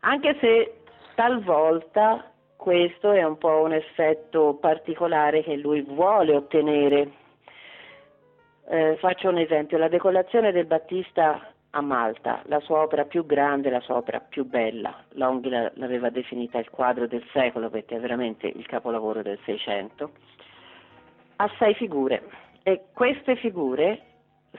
[SPEAKER 5] Anche se talvolta questo è un po' un effetto particolare che lui vuole ottenere. Eh, faccio un esempio, la decolazione del Battista a Malta, la sua opera più grande, la sua opera più bella. Longhi l'aveva definita il quadro del secolo perché è veramente il capolavoro del Seicento. Ha sei figure e queste figure,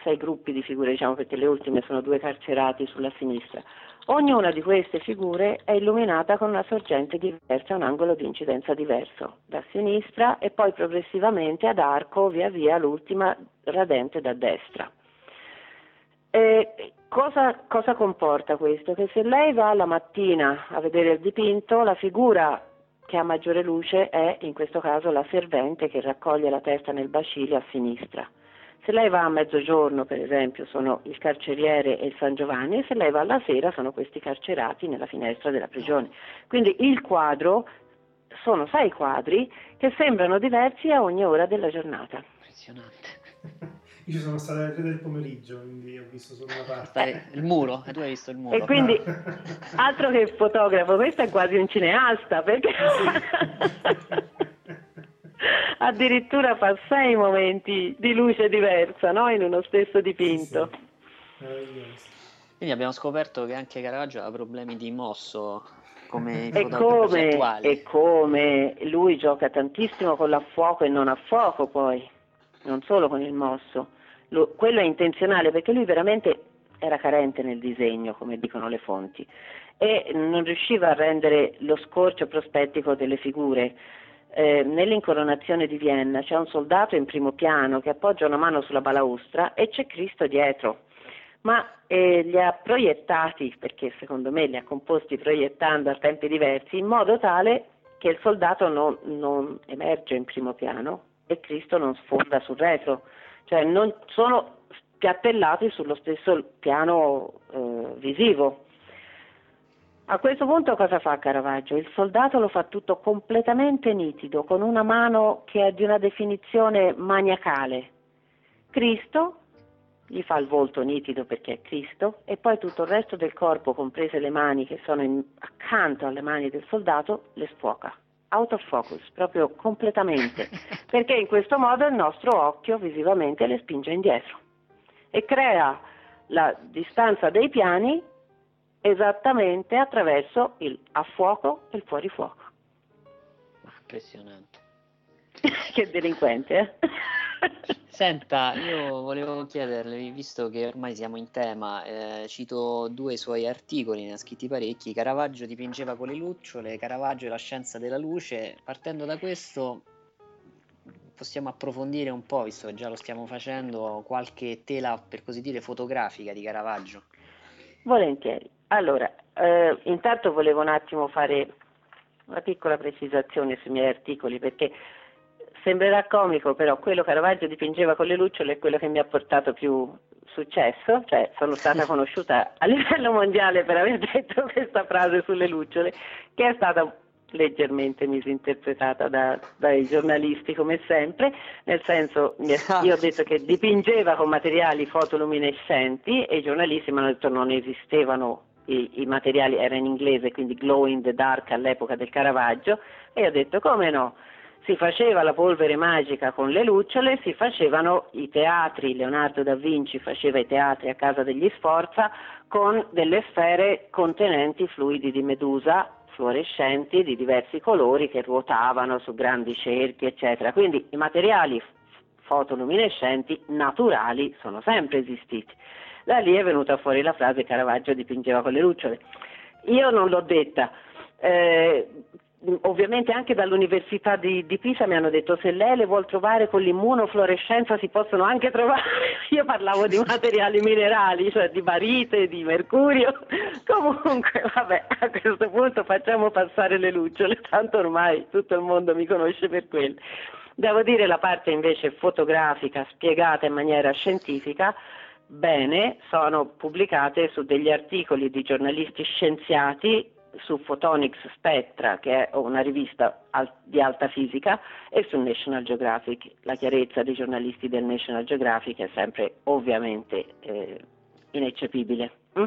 [SPEAKER 5] sei gruppi di figure diciamo perché le ultime sono due carcerati sulla sinistra, Ognuna di queste figure è illuminata con una sorgente diversa, un angolo di incidenza diverso, da sinistra e poi progressivamente ad arco via via l'ultima radente da destra. Cosa, cosa comporta questo? Che se lei va la mattina a vedere il dipinto, la figura che ha maggiore luce è in questo caso la servente che raccoglie la testa nel bacile a sinistra. Se lei va a mezzogiorno, per esempio, sono il carceriere e il San Giovanni, e se lei va alla sera sono questi carcerati nella finestra della prigione. Quindi il quadro sono sei quadri che sembrano diversi a ogni ora della giornata.
[SPEAKER 2] Impressionante. <laughs>
[SPEAKER 6] Io sono stato alle 3 del pomeriggio, quindi ho visto solo una parte.
[SPEAKER 2] Il muro, e tu hai visto il muro.
[SPEAKER 5] E quindi, altro che fotografo, questo è quasi un cineasta, perché... <laughs> Sì. <laughs> addirittura fa sei momenti di luce diversa no? in uno stesso dipinto.
[SPEAKER 2] Quindi abbiamo scoperto che anche Caravaggio ha problemi di mosso come
[SPEAKER 5] e come, e come lui gioca tantissimo con l'affuoco e non a fuoco poi, non solo con il mosso. Lo, quello è intenzionale perché lui veramente era carente nel disegno, come dicono le fonti, e non riusciva a rendere lo scorcio prospettico delle figure eh, nell'incoronazione di Vienna. C'è un soldato in primo piano che appoggia una mano sulla balaustra e c'è Cristo dietro, ma eh, li ha proiettati, perché secondo me li ha composti proiettando a tempi diversi, in modo tale che il soldato non, non emerge in primo piano e Cristo non sfonda sul retro, cioè non sono spiattellati sullo stesso piano eh, visivo. A questo punto cosa fa Caravaggio? Il soldato lo fa tutto completamente nitido, con una mano che è di una definizione maniacale. Cristo gli fa il volto nitido perché è Cristo e poi tutto il resto del corpo, comprese le mani che sono in, accanto alle mani del soldato, le sfuoca. Out of focus, proprio completamente, <laughs> perché in questo modo il nostro occhio visivamente le spinge indietro e crea la distanza dei piani esattamente attraverso il a fuoco e il fuori fuoco.
[SPEAKER 2] Impressionante. <laughs>
[SPEAKER 5] che delinquente, eh? <laughs>
[SPEAKER 2] Senta, io volevo chiederle, visto che ormai siamo in tema, eh, cito due suoi articoli, ne ha scritti parecchi, Caravaggio dipingeva con le lucciole, Caravaggio e la scienza della luce, partendo da questo possiamo approfondire un po', visto che già lo stiamo facendo, qualche tela, per così dire, fotografica di Caravaggio.
[SPEAKER 5] Volentieri. Allora, eh, intanto volevo un attimo fare una piccola precisazione sui miei articoli perché sembrerà comico, però quello che Caravaggio dipingeva con le lucciole è quello che mi ha portato più successo, cioè sono stata <laughs> conosciuta a livello mondiale per aver detto <laughs> questa frase sulle lucciole, che è stata leggermente misinterpretata da, dai giornalisti come sempre, nel senso io ho detto che dipingeva con materiali fotoluminescenti e i giornalisti mi hanno detto non esistevano i, i, materiali, era in inglese, quindi glow in the dark all'epoca del Caravaggio, e ho detto come no, si faceva la polvere magica con le lucciole, si facevano i teatri, Leonardo da Vinci faceva i teatri a casa degli Sforza con delle sfere contenenti fluidi di medusa fluorescenti di diversi colori che ruotavano su grandi cerchi, eccetera. Quindi i materiali fotoluminescenti naturali sono sempre esistiti. Da lì è venuta fuori la frase Caravaggio dipingeva con le lucciole. Io non l'ho detta, eh, ovviamente anche dall'Università di, di, Pisa mi hanno detto se lei le vuole trovare con l'immunofluorescenza si possono anche trovare, <laughs> io parlavo di materiali minerali, cioè di barite, di mercurio, <laughs> comunque vabbè a questo punto facciamo passare le lucciole, tanto ormai tutto il mondo mi conosce per quello. Devo dire la parte invece fotografica spiegata in maniera scientifica bene, sono pubblicate su degli articoli di giornalisti scienziati su Photonics Spectra, che è una rivista di alta fisica, e su National Geographic. La chiarezza dei giornalisti del National Geographic è sempre ovviamente eh, ineccepibile. <laughs>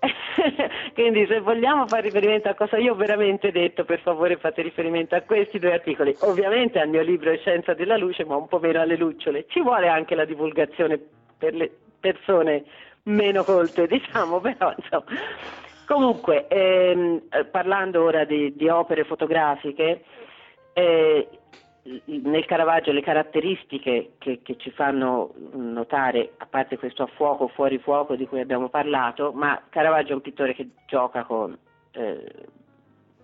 [SPEAKER 5] <laughs> Quindi se vogliamo fare riferimento a cosa io ho veramente detto, per favore fate riferimento a questi due articoli. Ovviamente al mio libro Scienza della luce, ma un po' meno alle lucciole. Ci vuole anche la divulgazione per le persone meno colte, <laughs> diciamo, però insomma. Comunque, ehm, eh, parlando ora di, di opere fotografiche, eh, nel Caravaggio le caratteristiche che, che, ci fanno notare, a parte questo a fuoco, fuori fuoco di cui abbiamo parlato, ma Caravaggio è un pittore che gioca con eh,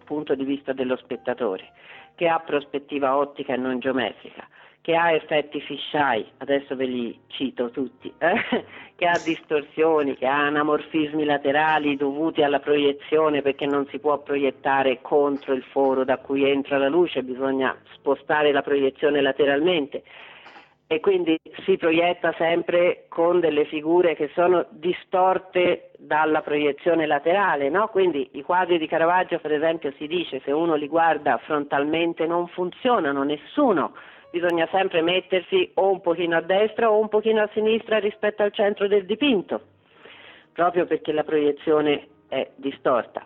[SPEAKER 5] punto di vista dello spettatore, che ha prospettiva ottica e non geometrica, che ha effetti fisheye, adesso ve li cito tutti, eh? <laughs> che ha distorsioni, che ha anamorfismi laterali dovuti alla proiezione perché non si può proiettare contro il foro da cui entra la luce, bisogna spostare la proiezione lateralmente e quindi si proietta sempre con delle figure che sono distorte dalla proiezione laterale, no? quindi i quadri di Caravaggio per esempio si dice se uno li guarda frontalmente non funzionano, nessuno bisogna sempre mettersi o un pochino a destra o un pochino a sinistra rispetto al centro del dipinto, proprio perché la proiezione è distorta.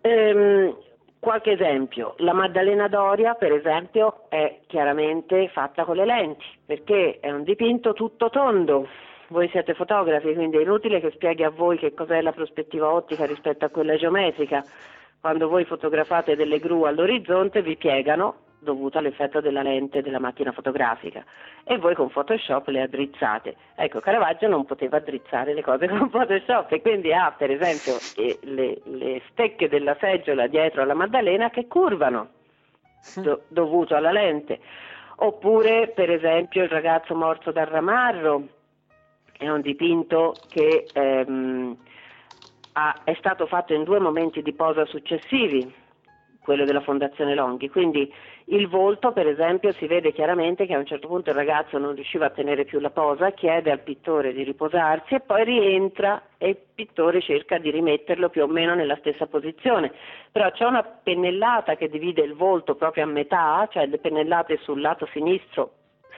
[SPEAKER 5] Ehm, qualche esempio, la Maddalena Doria per esempio è chiaramente fatta con le lenti, perché è un dipinto tutto tondo. Voi siete fotografi, quindi è inutile che spieghi a voi che cos'è la prospettiva ottica rispetto a quella geometrica. Quando voi fotografate delle gru all'orizzonte vi piegano dovuto all'effetto della lente della macchina fotografica e voi con Photoshop le addrizzate. Ecco, Caravaggio non poteva addrizzare le cose <laughs> con Photoshop e quindi ha per esempio le, le stecche della seggiola dietro alla Maddalena che curvano do, dovuto alla lente. Oppure per esempio il ragazzo morto dal ramarro è un dipinto che ehm, ha, è stato fatto in due momenti di posa successivi quello della Fondazione Longhi. Quindi il volto, per esempio, si vede chiaramente che a un certo punto il ragazzo non riusciva a tenere più la posa, chiede al pittore di riposarsi e poi rientra e il pittore cerca di rimetterlo più o meno nella stessa posizione. Però c'è una pennellata che divide il volto proprio a metà, cioè le pennellate sul lato sinistro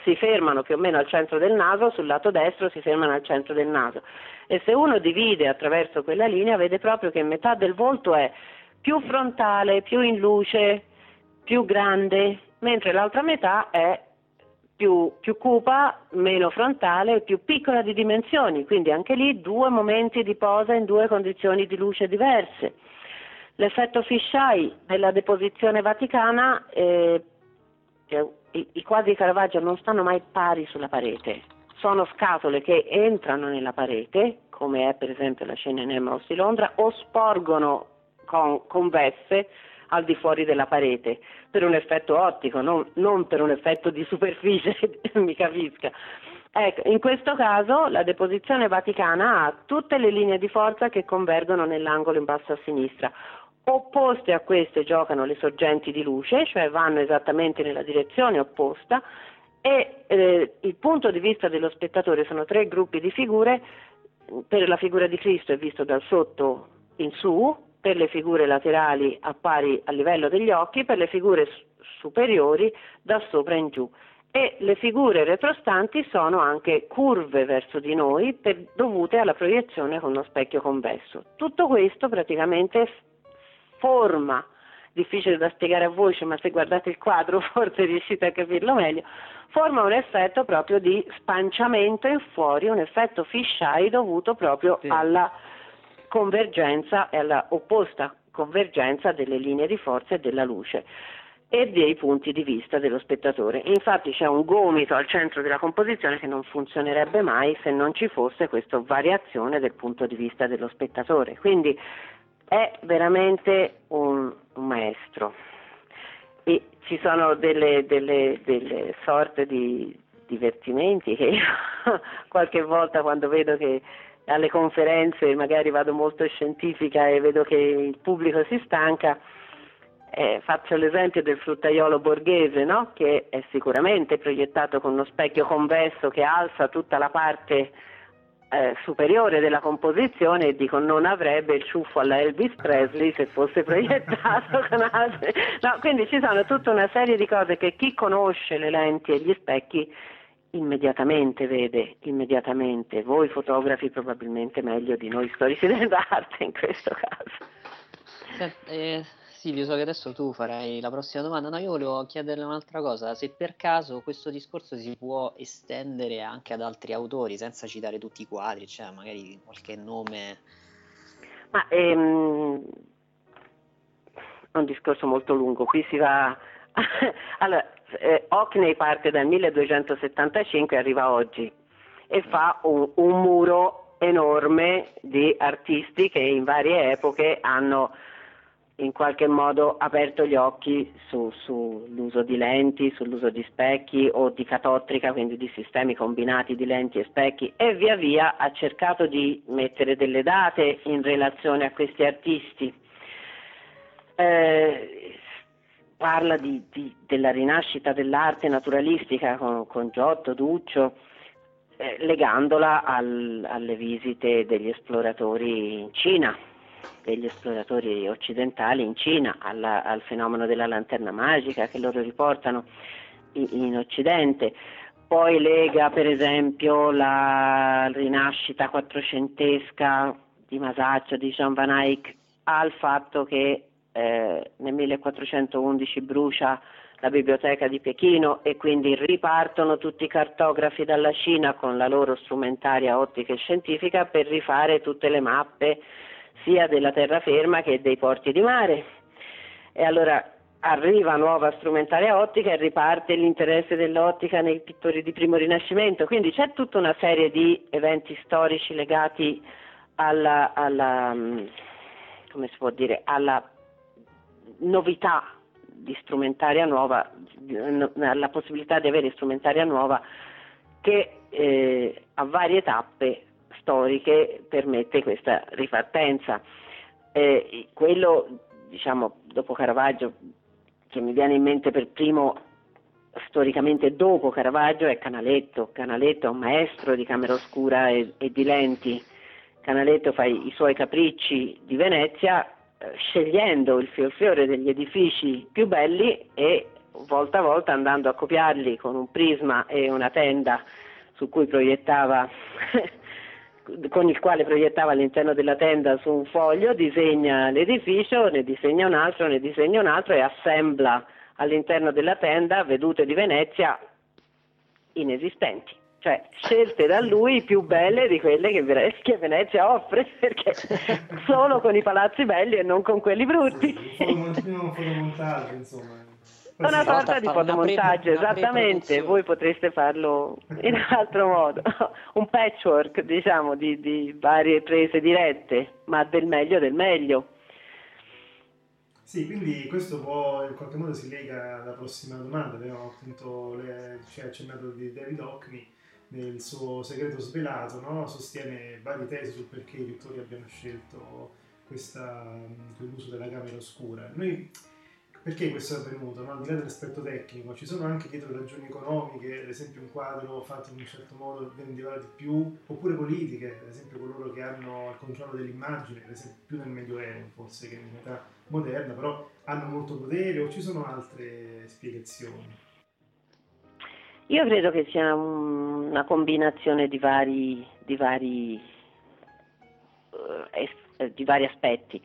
[SPEAKER 5] si fermano più o meno al centro del naso, sul lato destro si fermano al centro del naso. E se uno divide attraverso quella linea vede proprio che metà del volto è più frontale, più in luce, più grande, mentre l'altra metà è più, più cupa, meno frontale più piccola di dimensioni, quindi anche lì due momenti di posa in due condizioni di luce diverse. L'effetto fisheye della deposizione vaticana, eh, i, i quadri Caravaggio non stanno mai pari sulla parete, sono scatole che entrano nella parete, come è per esempio la scena in Emmaus di Londra, o sporgono con, convesse al di fuori della parete, per un effetto ottico, non, non per un effetto di superficie, <laughs> mi capisca. Ecco, in questo caso la deposizione vaticana ha tutte le linee di forza che convergono nell'angolo in basso a sinistra. Opposte a queste giocano le sorgenti di luce, cioè vanno esattamente nella direzione opposta e eh, il punto di vista dello spettatore sono tre gruppi di figure, per la figura di Cristo è visto dal sotto in su, per le figure laterali a pari a livello degli occhi, per le figure superiori da sopra in giù. E le figure retrostanti sono anche curve verso di noi per, dovute alla proiezione con uno specchio convesso. Tutto questo praticamente forma, difficile da spiegare a voce, ma se guardate il quadro <laughs> forse riuscite a capirlo meglio, forma un effetto proprio di spanciamento in fuori, un effetto fisheye dovuto proprio sì. alla convergenza e alla opposta convergenza delle linee di forza e della luce e dei punti di vista dello spettatore. Infatti c'è un gomito al centro della composizione che non funzionerebbe mai se non ci fosse questa variazione del punto di vista dello spettatore. Quindi è veramente un, un maestro e ci sono delle, delle, delle sorte di divertimenti che io <laughs> qualche volta quando vedo che alle conferenze magari vado molto scientifica e vedo che il pubblico si stanca, eh, faccio l'esempio del fruttaiolo borghese, no? che è sicuramente proiettato con uno specchio convesso che alza tutta la parte eh, superiore della composizione e dico non avrebbe il ciuffo alla Elvis Presley se fosse proiettato <laughs> con altri. No, quindi ci sono tutta una serie di cose che chi conosce le lenti e gli specchi immediatamente vede, immediatamente, voi fotografi probabilmente meglio di noi storici <laughs> dell'arte in questo caso.
[SPEAKER 2] Eh, Silvio, so che adesso tu farai la prossima domanda. No, io volevo chiederle un'altra cosa. Se per caso questo discorso si può estendere anche ad altri autori, senza citare tutti i quadri, cioè magari qualche nome.
[SPEAKER 5] Ma ehm, è un discorso molto lungo. Qui si va. <laughs> allora, eh, Hockney parte dal 1275 e arriva oggi e fa un, un muro enorme di artisti che in varie epoche hanno in qualche modo aperto gli occhi su, sull'uso di lenti, sull'uso di specchi o di catottrica, quindi di sistemi combinati di lenti e specchi e via via ha cercato di mettere delle date in relazione a questi artisti. Eh, parla di, di, della rinascita dell'arte naturalistica con, con Giotto, Duccio, eh, legandola al, alle visite degli esploratori in Cina, degli esploratori occidentali in Cina, alla, al fenomeno della lanterna magica che loro riportano in, in Occidente. Poi lega per esempio la rinascita quattrocentesca di Masaccio, di Jean Van Eyck, al fatto che eh, nel 1411 brucia la biblioteca di Pechino e quindi ripartono tutti i cartografi dalla Cina con la loro strumentaria ottica e scientifica per rifare tutte le mappe sia della terraferma che dei porti di mare. E allora arriva nuova strumentaria ottica e riparte l'interesse dell'ottica nei pittori di primo rinascimento. Quindi c'è tutta una serie di eventi storici legati alla, alla può dire, alla novità di strumentaria nuova, la possibilità di avere strumentaria nuova che eh, a varie tappe storiche permette questa ripartenza. Eh, quello, diciamo, dopo Caravaggio, che mi viene in mente per primo storicamente dopo Caravaggio è Canaletto. Canaletto è un maestro di camera oscura e, e di lenti. Canaletto fa i, i suoi capricci di Venezia scegliendo il fior degli edifici più belli e volta a volta andando a copiarli con un prisma e una tenda su cui proiettava <laughs> con il quale proiettava all'interno della tenda su un foglio, disegna l'edificio, ne disegna un altro, ne disegna un altro e assembla all'interno della tenda vedute di Venezia inesistenti cioè scelte da lui più belle di quelle che, che Venezia offre, <laughs> perché solo con i palazzi belli e non con quelli brutti.
[SPEAKER 6] Sì, un fotomontaggio, insomma.
[SPEAKER 5] Una sorta di fotomontaggio, esattamente, voi potreste farlo in altro modo, <laughs> un patchwork diciamo di, di varie prese dirette, ma del meglio del meglio.
[SPEAKER 6] Sì, quindi questo può in qualche modo si lega alla prossima domanda, abbiamo appunto le, cioè, accennato di David Hockney nel suo segreto svelato, no? sostiene varie tesi sul perché i pittori abbiano scelto questa, l'uso della camera oscura. Noi, perché questo è avvenuto? No? Al di là dell'aspetto tecnico, ci sono anche dietro ragioni economiche, ad esempio un quadro fatto in un certo modo vendeva di più, oppure politiche, ad esempio coloro che hanno il controllo dell'immagine, ad esempio più nel Medioevo forse che nell'età moderna, però hanno molto potere o ci sono altre spiegazioni?
[SPEAKER 5] Io credo che sia una combinazione di vari, di vari, eh, di vari aspetti.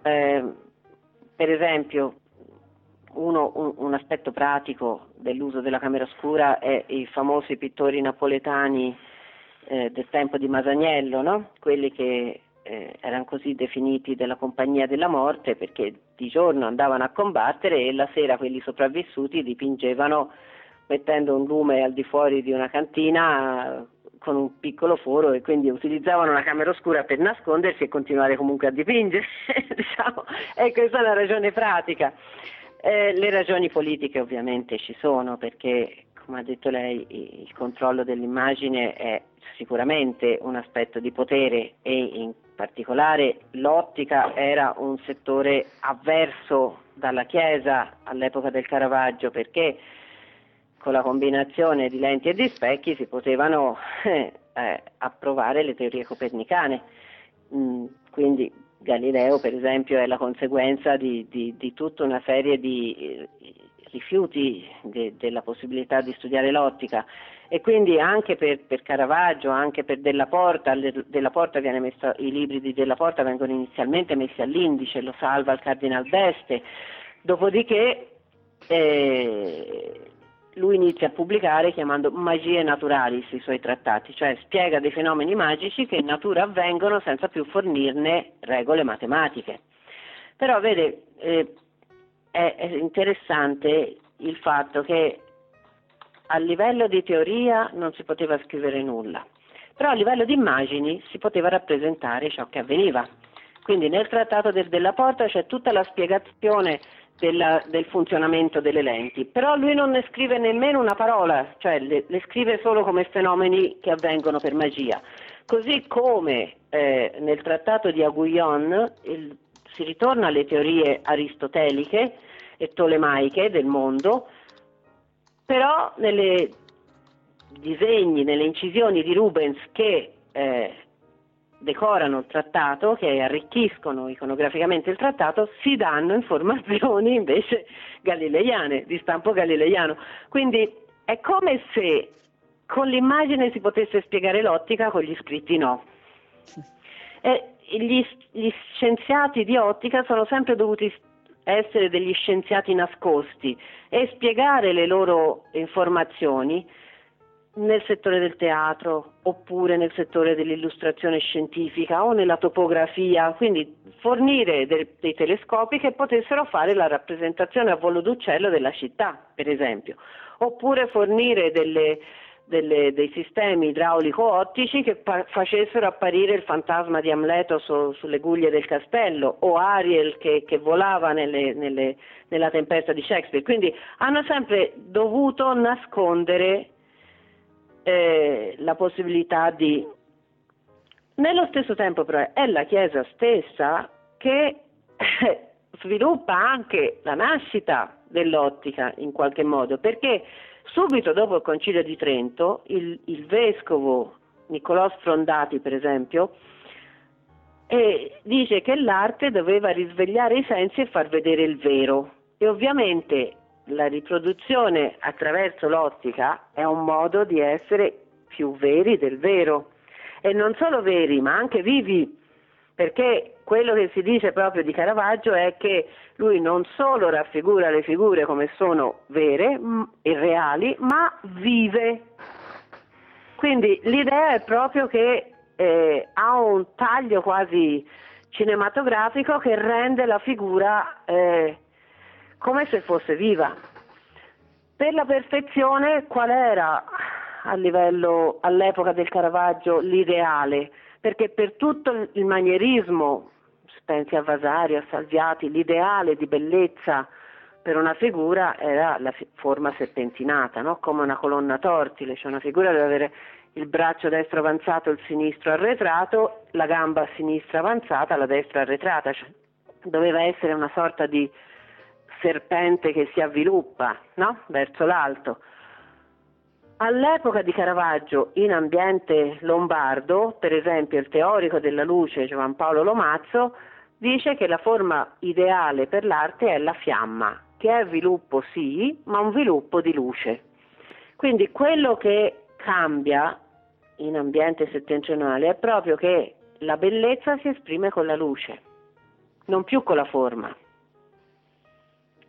[SPEAKER 5] Eh, per esempio, uno, un, aspetto pratico dell'uso della camera oscura è i famosi pittori napoletani eh, del tempo di Masaniello, no? quelli che eh, erano così definiti della compagnia della morte perché di giorno andavano a combattere e la sera quelli sopravvissuti dipingevano mettendo un lume al di fuori di una cantina con un piccolo foro e quindi utilizzavano una camera oscura per nascondersi e continuare comunque a dipingere, <laughs> diciamo. e questa è una ragione pratica. Eh, le ragioni politiche ovviamente ci sono perché, come ha detto lei, il controllo dell'immagine è sicuramente un aspetto di potere e in particolare l'ottica era un settore avverso dalla Chiesa all'epoca del Caravaggio perché con la combinazione di lenti e di specchi si potevano <laughs> eh, eh, approvare le teorie copernicane. Mm, quindi Galileo, per esempio, è la conseguenza di, di, di tutta una serie di eh, rifiuti de, della possibilità di studiare l'ottica e quindi anche per, per Caravaggio, anche per Della Porta, Della Porta messo, i libri di Della Porta vengono inizialmente messi all'indice, lo salva il Cardinal Beste, dopodiché eh, lui inizia a pubblicare chiamando magie naturalis i suoi trattati, cioè spiega dei fenomeni magici che in natura avvengono senza più fornirne regole matematiche. Però vede, eh, è, è interessante il fatto che a livello di teoria non si poteva scrivere nulla, però a livello di immagini si poteva rappresentare ciò che avveniva. Quindi nel trattato del, della porta c'è tutta la spiegazione della, del funzionamento delle lenti, però lui non ne scrive nemmeno una parola, cioè le, le scrive solo come fenomeni che avvengono per magia. Così come eh, nel trattato di Aguillon il, si ritorna alle teorie aristoteliche e tolemaiche del mondo, però nei disegni, nelle incisioni di Rubens che eh, decorano il trattato, che arricchiscono iconograficamente il trattato, si danno informazioni invece galileiane, di stampo galileiano. Quindi è come se con l'immagine si potesse spiegare l'ottica, con gli scritti no. E gli, gli scienziati di ottica sono sempre dovuti essere degli scienziati nascosti e spiegare le loro informazioni nel settore del teatro oppure nel settore dell'illustrazione scientifica o nella topografia, quindi fornire de- dei telescopi che potessero fare la rappresentazione a volo d'uccello della città, per esempio, oppure fornire delle, delle, dei sistemi idraulico-ottici che pa- facessero apparire il fantasma di Amleto su- sulle guglie del castello o Ariel che, che volava nelle, nelle, nella tempesta di Shakespeare. Quindi hanno sempre dovuto nascondere eh, la possibilità di... Nello stesso tempo però è la Chiesa stessa che sviluppa anche la nascita dell'ottica in qualche modo, perché subito dopo il Concilio di Trento il, il vescovo Niccolò Sfrondati, per esempio, eh, dice che l'arte doveva risvegliare i sensi e far vedere il vero. E ovviamente la riproduzione attraverso l'ottica è un modo di essere più veri del vero. E non solo veri ma anche vivi. Perché quello che si dice proprio di Caravaggio è che lui non solo raffigura le figure come sono vere e reali ma vive. Quindi l'idea è proprio che eh, ha un taglio quasi cinematografico che rende la figura eh, come se fosse viva. Per la perfezione qual era a livello, all'epoca del Caravaggio l'ideale? Perché per tutto il manierismo, pensi a Vasari, a Salviati, l'ideale di bellezza per una figura era la forma serpentinata, no? come una colonna tortile, cioè una figura deve avere il braccio destro avanzato, il sinistro arretrato, la gamba sinistra avanzata, la destra arretrata, cioè, doveva essere una sorta di serpente che si avviluppa no? verso l'alto. All'epoca di Caravaggio, in ambiente lombardo, per esempio il teorico della luce Giovan Paolo Lomazzo dice che la forma ideale per l'arte è la fiamma, che è sviluppo sì, ma un sviluppo di luce. Quindi quello che cambia in ambiente settentrionale è proprio che la bellezza si esprime con la luce, non più con la forma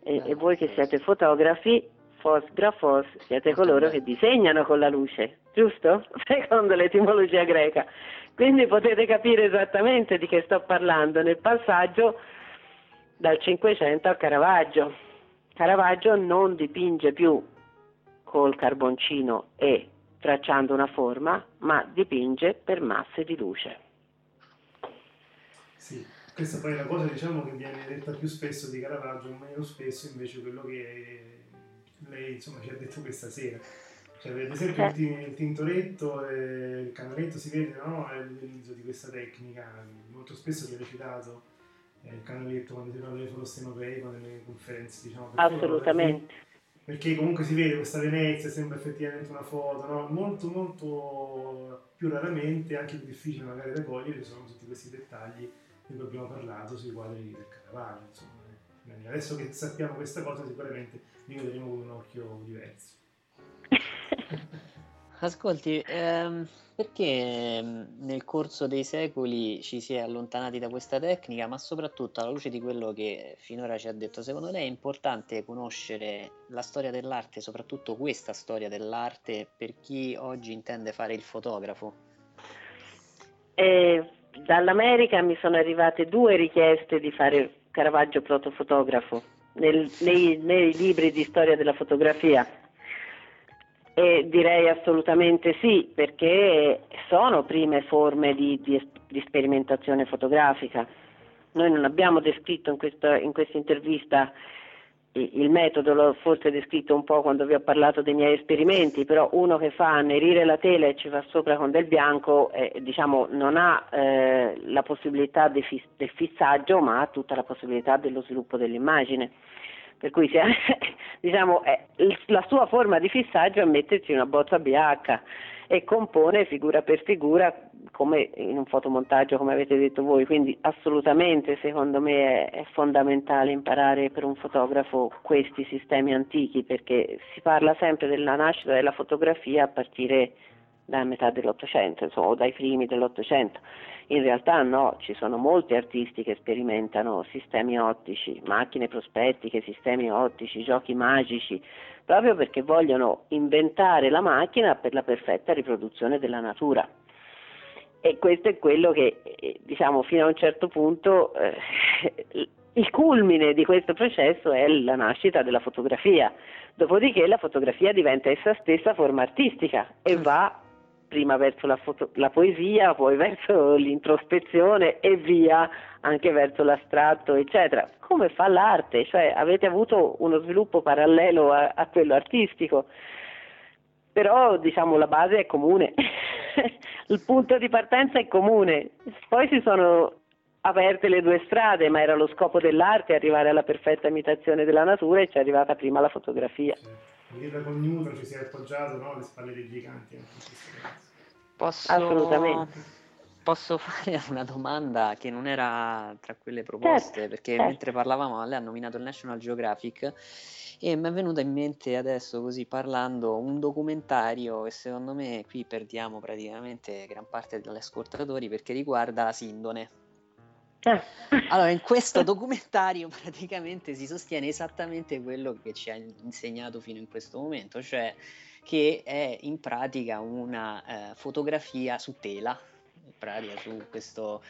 [SPEAKER 5] e, e voi che siete fotografi, fos grafos, siete coloro che disegnano con la luce, giusto? <laughs> Secondo l'etimologia greca. Quindi potete capire esattamente di che sto parlando nel passaggio dal 500 al Caravaggio. Caravaggio non dipinge più col carboncino e tracciando una forma, ma dipinge per masse di luce.
[SPEAKER 6] Sì. Questa poi è una cosa diciamo, che viene detta più spesso di Caravaggio, meno spesso invece quello che lei insomma, ci ha detto questa sera. Cioè, ad esempio il, il tintoretto e il canaletto si vede no? l'utilizzo di questa tecnica, molto spesso viene citato eh, il canaletto quando si parla di fotostemografo nelle conferenze diciamo
[SPEAKER 5] assolutamente
[SPEAKER 6] perché, perché, comunque si vede questa Venezia sembra effettivamente una foto no? molto molto più raramente anche più difficile magari da cogliere sono tutti questi dettagli di cui abbiamo parlato sui quadri del Caravaggio, insomma, Adesso che sappiamo questa cosa sicuramente li vedremo con un occhio diverso. <laughs>
[SPEAKER 2] Ascolti, ehm, perché ehm, nel corso dei secoli ci si è allontanati da questa tecnica, ma soprattutto alla luce di quello che finora ci ha detto, secondo lei è importante conoscere la storia dell'arte, soprattutto questa storia dell'arte, per chi oggi intende fare il fotografo?
[SPEAKER 5] Eh, dall'America mi sono arrivate due richieste di fare Caravaggio protofotografo nel, nei, nei libri di storia della fotografia e direi assolutamente sì, perché sono prime forme di, di, di sperimentazione fotografica. Noi non abbiamo descritto in questa, in questa intervista il metodo, l'ho forse descritto un po' quando vi ho parlato dei miei esperimenti, però uno che fa annerire la tela e ci fa sopra con del bianco eh, diciamo, non ha eh, la possibilità del fissaggio, ma ha tutta la possibilità dello sviluppo dell'immagine. Per cui sia, <laughs> diciamo, è, la sua forma di fissaggio è metterci una bozza BH e compone figura per figura come in un fotomontaggio come avete detto voi, quindi assolutamente secondo me è, fondamentale imparare per un fotografo questi sistemi antichi perché si parla sempre della nascita della fotografia a partire da metà dell'Ottocento, insomma, o dai primi dell'Ottocento. In realtà no, ci sono molti artisti che sperimentano sistemi ottici, macchine prospettiche, sistemi ottici, giochi magici, proprio perché vogliono inventare la macchina per la perfetta riproduzione della natura. E questo è quello che, eh, diciamo, fino a un certo punto eh, il culmine di questo processo è la nascita della fotografia. Dopodiché la fotografia diventa essa stessa forma artistica e va prima verso la, foto, la, poesia, poi <laughs> verso l'introspezione e via anche verso l'astratto, eccetera. Come fa l'arte? Cioè avete avuto uno sviluppo parallelo a, a quello artistico, però diciamo la base è comune, <laughs> il punto di partenza è comune, poi si sono aperte le due strade, ma era lo scopo dell'arte arrivare alla perfetta imitazione della natura e ci è arrivata prima la fotografia.
[SPEAKER 6] Sì. Vedete con Newton ci si è appoggiato no? alle spalle dei giganti.
[SPEAKER 2] Posso... Assolutamente. Posso <laughs> fare una domanda che non era tra quelle proposte, certo, perché certo. mentre parlavamo lei ha nominato il National Geographic e mi è venuto in mente adesso così parlando un documentario che secondo me qui perdiamo praticamente gran parte degli ascoltatori perché riguarda la Sindone. Allora, in questo documentario praticamente si sostiene esattamente quello che ci ha insegnato fino in questo momento, cioè che è in pratica una eh, fotografia su tela, in pratica su questo...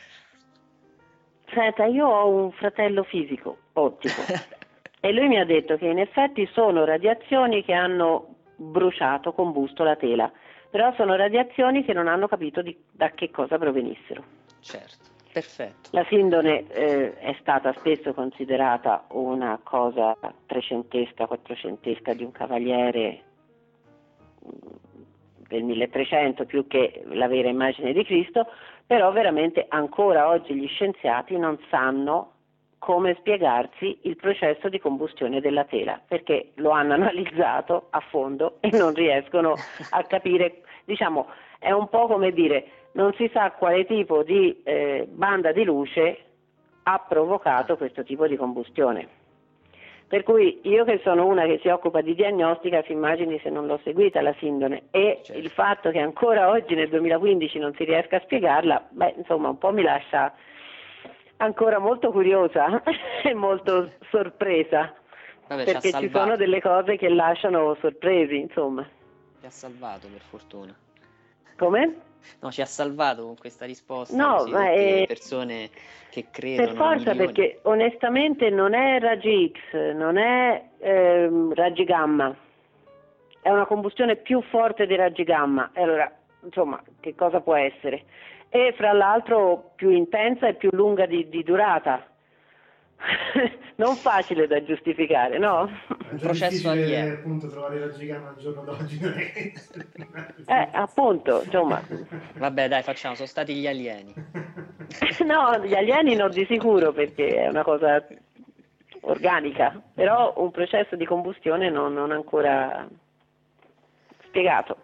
[SPEAKER 5] Senta, io ho un fratello fisico, ottico, <laughs> e lui mi ha detto che in effetti sono radiazioni che hanno bruciato, combusto la tela, però sono radiazioni che non hanno capito di, da che cosa provenissero.
[SPEAKER 2] Certo. Perfetto.
[SPEAKER 5] La sindone eh, è stata spesso considerata una cosa trecentesca, quattrocentesca di un cavaliere mm, del 1300 più che la vera immagine di Cristo, però veramente ancora oggi gli scienziati non sanno come spiegarsi il processo di combustione della tela, perché lo hanno <laughs> analizzato a fondo e non riescono a capire, diciamo, è un po' come dire non si sa quale tipo di eh, banda di luce ha provocato questo tipo di combustione. Per cui io che sono una che si occupa di diagnostica, si immagini se non l'ho seguita la sindone e certo. il fatto che ancora oggi nel 2015 non si riesca a spiegarla, beh, insomma, un po' mi lascia ancora molto curiosa <laughs> e molto sorpresa. Vabbè, perché ci, ci sono delle cose che lasciano sorpresi, insomma.
[SPEAKER 2] Ti ha salvato per fortuna.
[SPEAKER 5] Come?
[SPEAKER 2] No, ci ha salvato con questa risposta.
[SPEAKER 5] No, così, ma è...
[SPEAKER 2] persone che credono.
[SPEAKER 5] Per forza, perché onestamente non è raggi X, non è ehm, raggi gamma, è una combustione più forte dei raggi gamma. Allora, insomma, che cosa può essere? E fra l'altro più intensa e più lunga di, di durata. <laughs> non facile da giustificare, no?
[SPEAKER 6] È un processo alieno. appunto trovare la gigama al giorno d'oggi non è <laughs>
[SPEAKER 5] Eh, appunto, insomma.
[SPEAKER 2] Vabbè, dai, facciamo, sono stati gli alieni. <laughs>
[SPEAKER 5] no, gli alieni no di sicuro perché è una cosa organica, però un processo di combustione non, non ancora spiegato.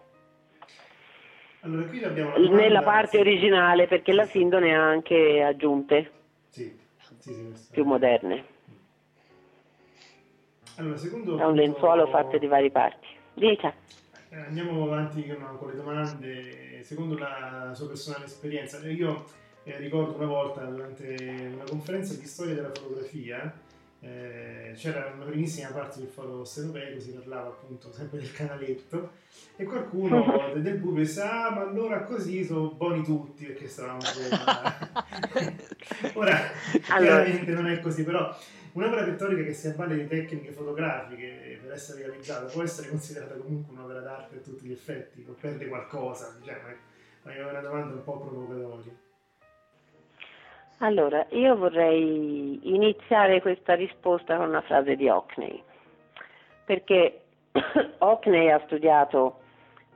[SPEAKER 6] Allora, qui abbiamo
[SPEAKER 5] Nella parte originale, perché la Sindone ha anche aggiunte.
[SPEAKER 6] Sì sì,
[SPEAKER 5] più moderne.
[SPEAKER 6] Allora, secondo
[SPEAKER 5] È un lenzuolo fatto di varie parti. Dica.
[SPEAKER 6] Eh, Andiamo avanti con, con le domande. Secondo la sua personale esperienza, io eh, ricordo una volta durante una conferenza di storia della fotografia eh, c'era una primissima parte del foro europeo, si parlava appunto sempre del canaletto e qualcuno <laughs> de- del pubblico disse ah ma allora così sono buoni tutti perché stavamo <laughs> ora
[SPEAKER 5] Allora.
[SPEAKER 6] chiaramente non è così però un'opera pittorica che si avvale di tecniche fotografiche per essere realizzata può essere considerata comunque un'opera d'arte a tutti gli effetti o perde qualcosa diciamo è una domanda un po' provocatoria
[SPEAKER 5] Allora, io vorrei iniziare questa risposta con una frase di Hockney, perché <coughs> Hockney ha studiato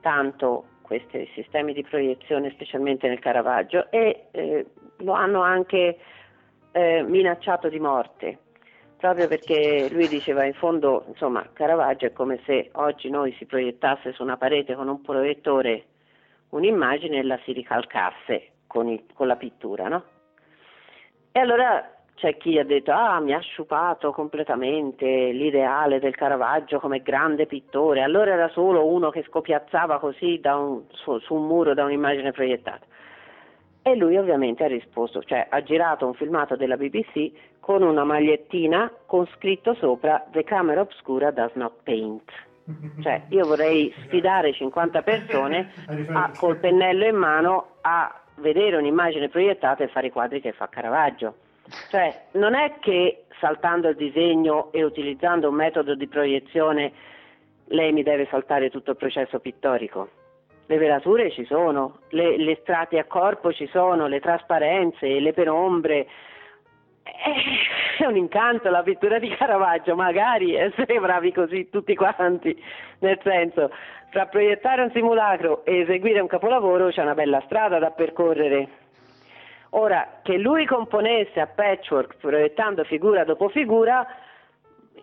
[SPEAKER 5] tanto questi sistemi di proiezione, specialmente nel Caravaggio, e eh, lo hanno anche eh, minacciato di morte, proprio perché lui diceva in fondo, insomma, Caravaggio è come se oggi noi si proiettasse su una parete con un proiettore un'immagine e la si ricalcasse con, i- con la pittura, no? E allora c'è chi ha detto, ah, mi ha sciupato completamente l'ideale del Caravaggio come grande pittore, allora era solo uno che scopiazzava così da un- su, su un muro da un'immagine proiettata. E lui ovviamente ha risposto, cioè ha girato un filmato della BBC con una magliettina con scritto sopra The camera obscura does not paint. <laughs> Cioè io vorrei sfidare 50 persone <laughs>
[SPEAKER 6] A
[SPEAKER 5] col pennello in mano a vedere un'immagine proiettata e fare i quadri che fa Caravaggio. Cioè, non è che saltando il disegno e utilizzando un metodo di proiezione lei mi deve saltare tutto il processo pittorico. Le velature ci sono, le, le strati a corpo ci sono, le trasparenze, le penombre. Eh, È un incanto la pittura di Caravaggio, magari essere bravi così tutti quanti, nel senso, fra proiettare un simulacro e eseguire un capolavoro c'è una bella strada da percorrere. Ora, che lui componesse a patchwork proiettando figura dopo figura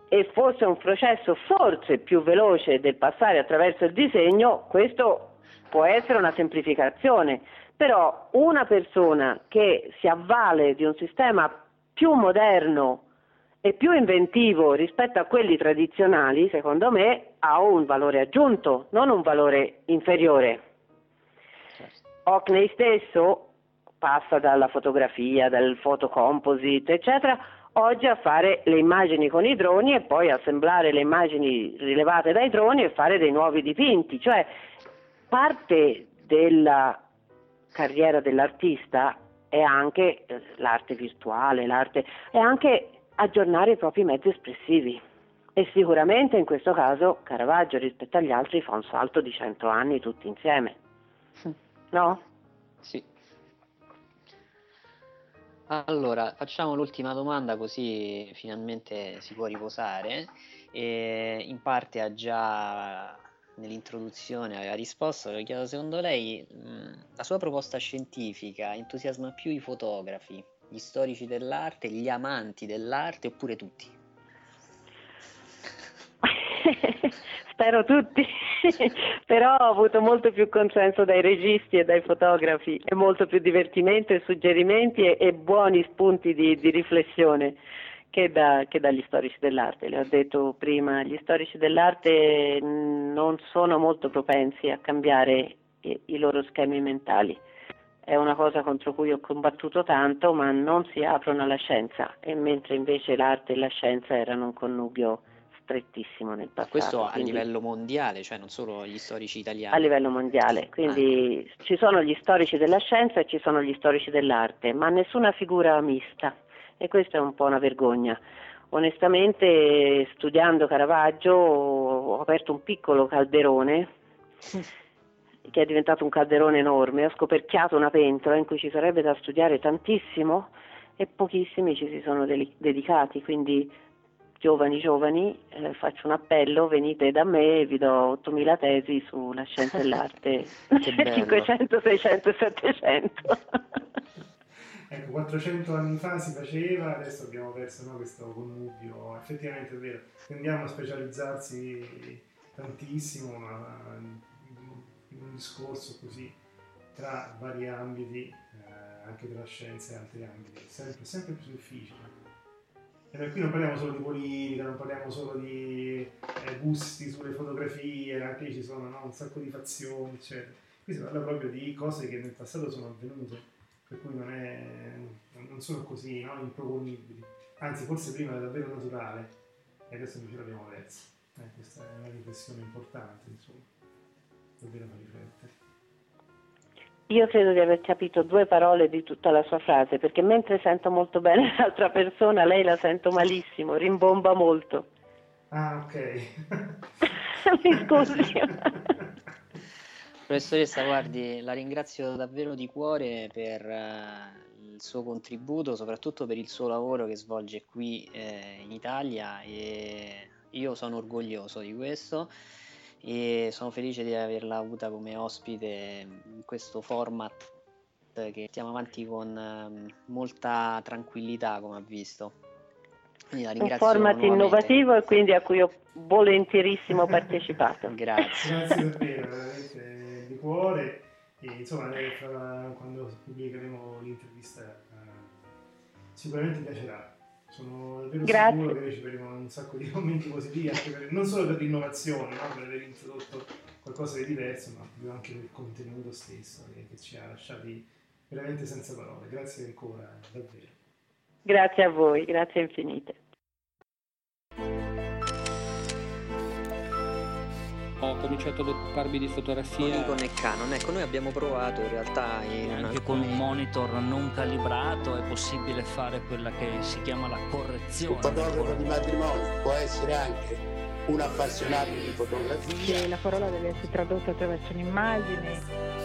[SPEAKER 5] e fosse un processo forse più veloce del passare attraverso il disegno, questo può essere una semplificazione, però una persona che si avvale di un sistema più moderno e più inventivo rispetto a quelli tradizionali, secondo me, ha un valore aggiunto, non un valore inferiore. Hockney stesso passa dalla fotografia, dal fotocomposite, eccetera, oggi a fare le immagini con i droni e poi assemblare le immagini rilevate dai droni e fare dei nuovi dipinti, cioè parte della carriera dell'artista è anche eh, l'arte virtuale, l'arte è anche aggiornare i propri mezzi espressivi. E sicuramente in questo caso Caravaggio rispetto agli altri fa un salto di 100 anni tutti insieme. No?
[SPEAKER 2] Sì. Allora, facciamo l'ultima domanda così finalmente si può riposare. E in parte ha già nell'introduzione aveva risposto, le ho chiesto secondo lei la sua proposta scientifica entusiasma più i fotografi, gli storici dell'arte, gli amanti dell'arte oppure tutti? <laughs>
[SPEAKER 5] Spero tutti, <laughs> però ho avuto molto più consenso dai registi e dai fotografi e molto più divertimento e suggerimenti e, e buoni spunti di, di riflessione che, da- che dagli storici dell'arte. Le ho detto prima, gli storici dell'arte mh, non sono molto propensi a cambiare i, i loro schemi mentali. È una cosa contro cui ho combattuto tanto, ma non si aprono alla scienza, e mentre invece l'arte e la scienza erano un connubio strettissimo nel passato.
[SPEAKER 2] Questo a
[SPEAKER 5] quindi-
[SPEAKER 2] livello mondiale, cioè non solo gli storici italiani.
[SPEAKER 5] a livello mondiale, quindi ci sono gli storici della scienza e ci sono gli storici dell'arte, ma nessuna figura mista e questa è un po' una vergogna. Onestamente, studiando Caravaggio, ho aperto un piccolo calderone <laughs> che è diventato un calderone enorme, ho scoperchiato una pentola in cui ci sarebbe da studiare tantissimo e pochissimi ci si sono deli- dedicati, quindi giovani giovani eh, faccio un appello, venite da me e vi do 8.000 tesi sulla scienza e <laughs> l'arte
[SPEAKER 2] Che bello.
[SPEAKER 5] 500, 600 e 700.
[SPEAKER 6] Ecco, 400 anni fa si faceva, adesso abbiamo perso no, questo connubio, effettivamente è vero, tendiamo a specializzarsi tantissimo in un discorso così tra vari ambiti, eh, anche tra scienze e altri ambiti, sempre, sempre più difficile. E qui non parliamo solo di politica, non parliamo solo di eh, gusti sulle fotografie, anche ci sono no, un sacco di fazioni, eccetera. Qui si parla proprio di cose che nel passato sono avvenute, per cui non, è, non sono così no, improponibili. Anzi, forse prima era davvero naturale e adesso invece l'abbiamo perso. Eh, questa è una riflessione importante, insomma, davvero fa riflettere.
[SPEAKER 5] Io credo di aver capito due parole di tutta la sua frase, perché mentre sento molto bene <laughs> l'altra persona, lei la sento malissimo, rimbomba molto.
[SPEAKER 6] Ah, ok. <laughs>
[SPEAKER 5] Mi scusi. <laughs>
[SPEAKER 2] Professoressa, guardi, la ringrazio davvero di cuore per uh, il suo contributo, soprattutto per il suo lavoro che svolge qui eh, in Italia e io sono orgoglioso di questo e sono felice di averla avuta come ospite in questo format che stiamo avanti con ehm, molta tranquillità come ha visto.
[SPEAKER 5] Un format nuovamente. innovativo e quindi a cui ho volentierissimo <laughs> partecipato.
[SPEAKER 6] Grazie. Grazie davvero, veramente cuore. E, insomma, quando pubblicheremo l'intervista eh, sicuramente piacerà sono davvero Grazie. sicuro che riceveremo un sacco di commenti positivi, per, non solo per l'innovazione, no? per aver introdotto qualcosa di diverso, ma anche per il contenuto stesso che, che ci ha lasciati veramente senza parole. Grazie ancora, davvero.
[SPEAKER 5] Grazie a voi, grazie infinite.
[SPEAKER 1] Cominciato ad occuparmi di fotografia.
[SPEAKER 2] Con Nikon e Canon, ecco, noi abbiamo provato in realtà in
[SPEAKER 3] anche con un monitor non calibrato è possibile fare quella che si chiama la correzione.
[SPEAKER 4] Un fotografo di matrimonio può essere anche un appassionato di fotografia.
[SPEAKER 7] La parola deve essere tradotta attraverso un'immagine.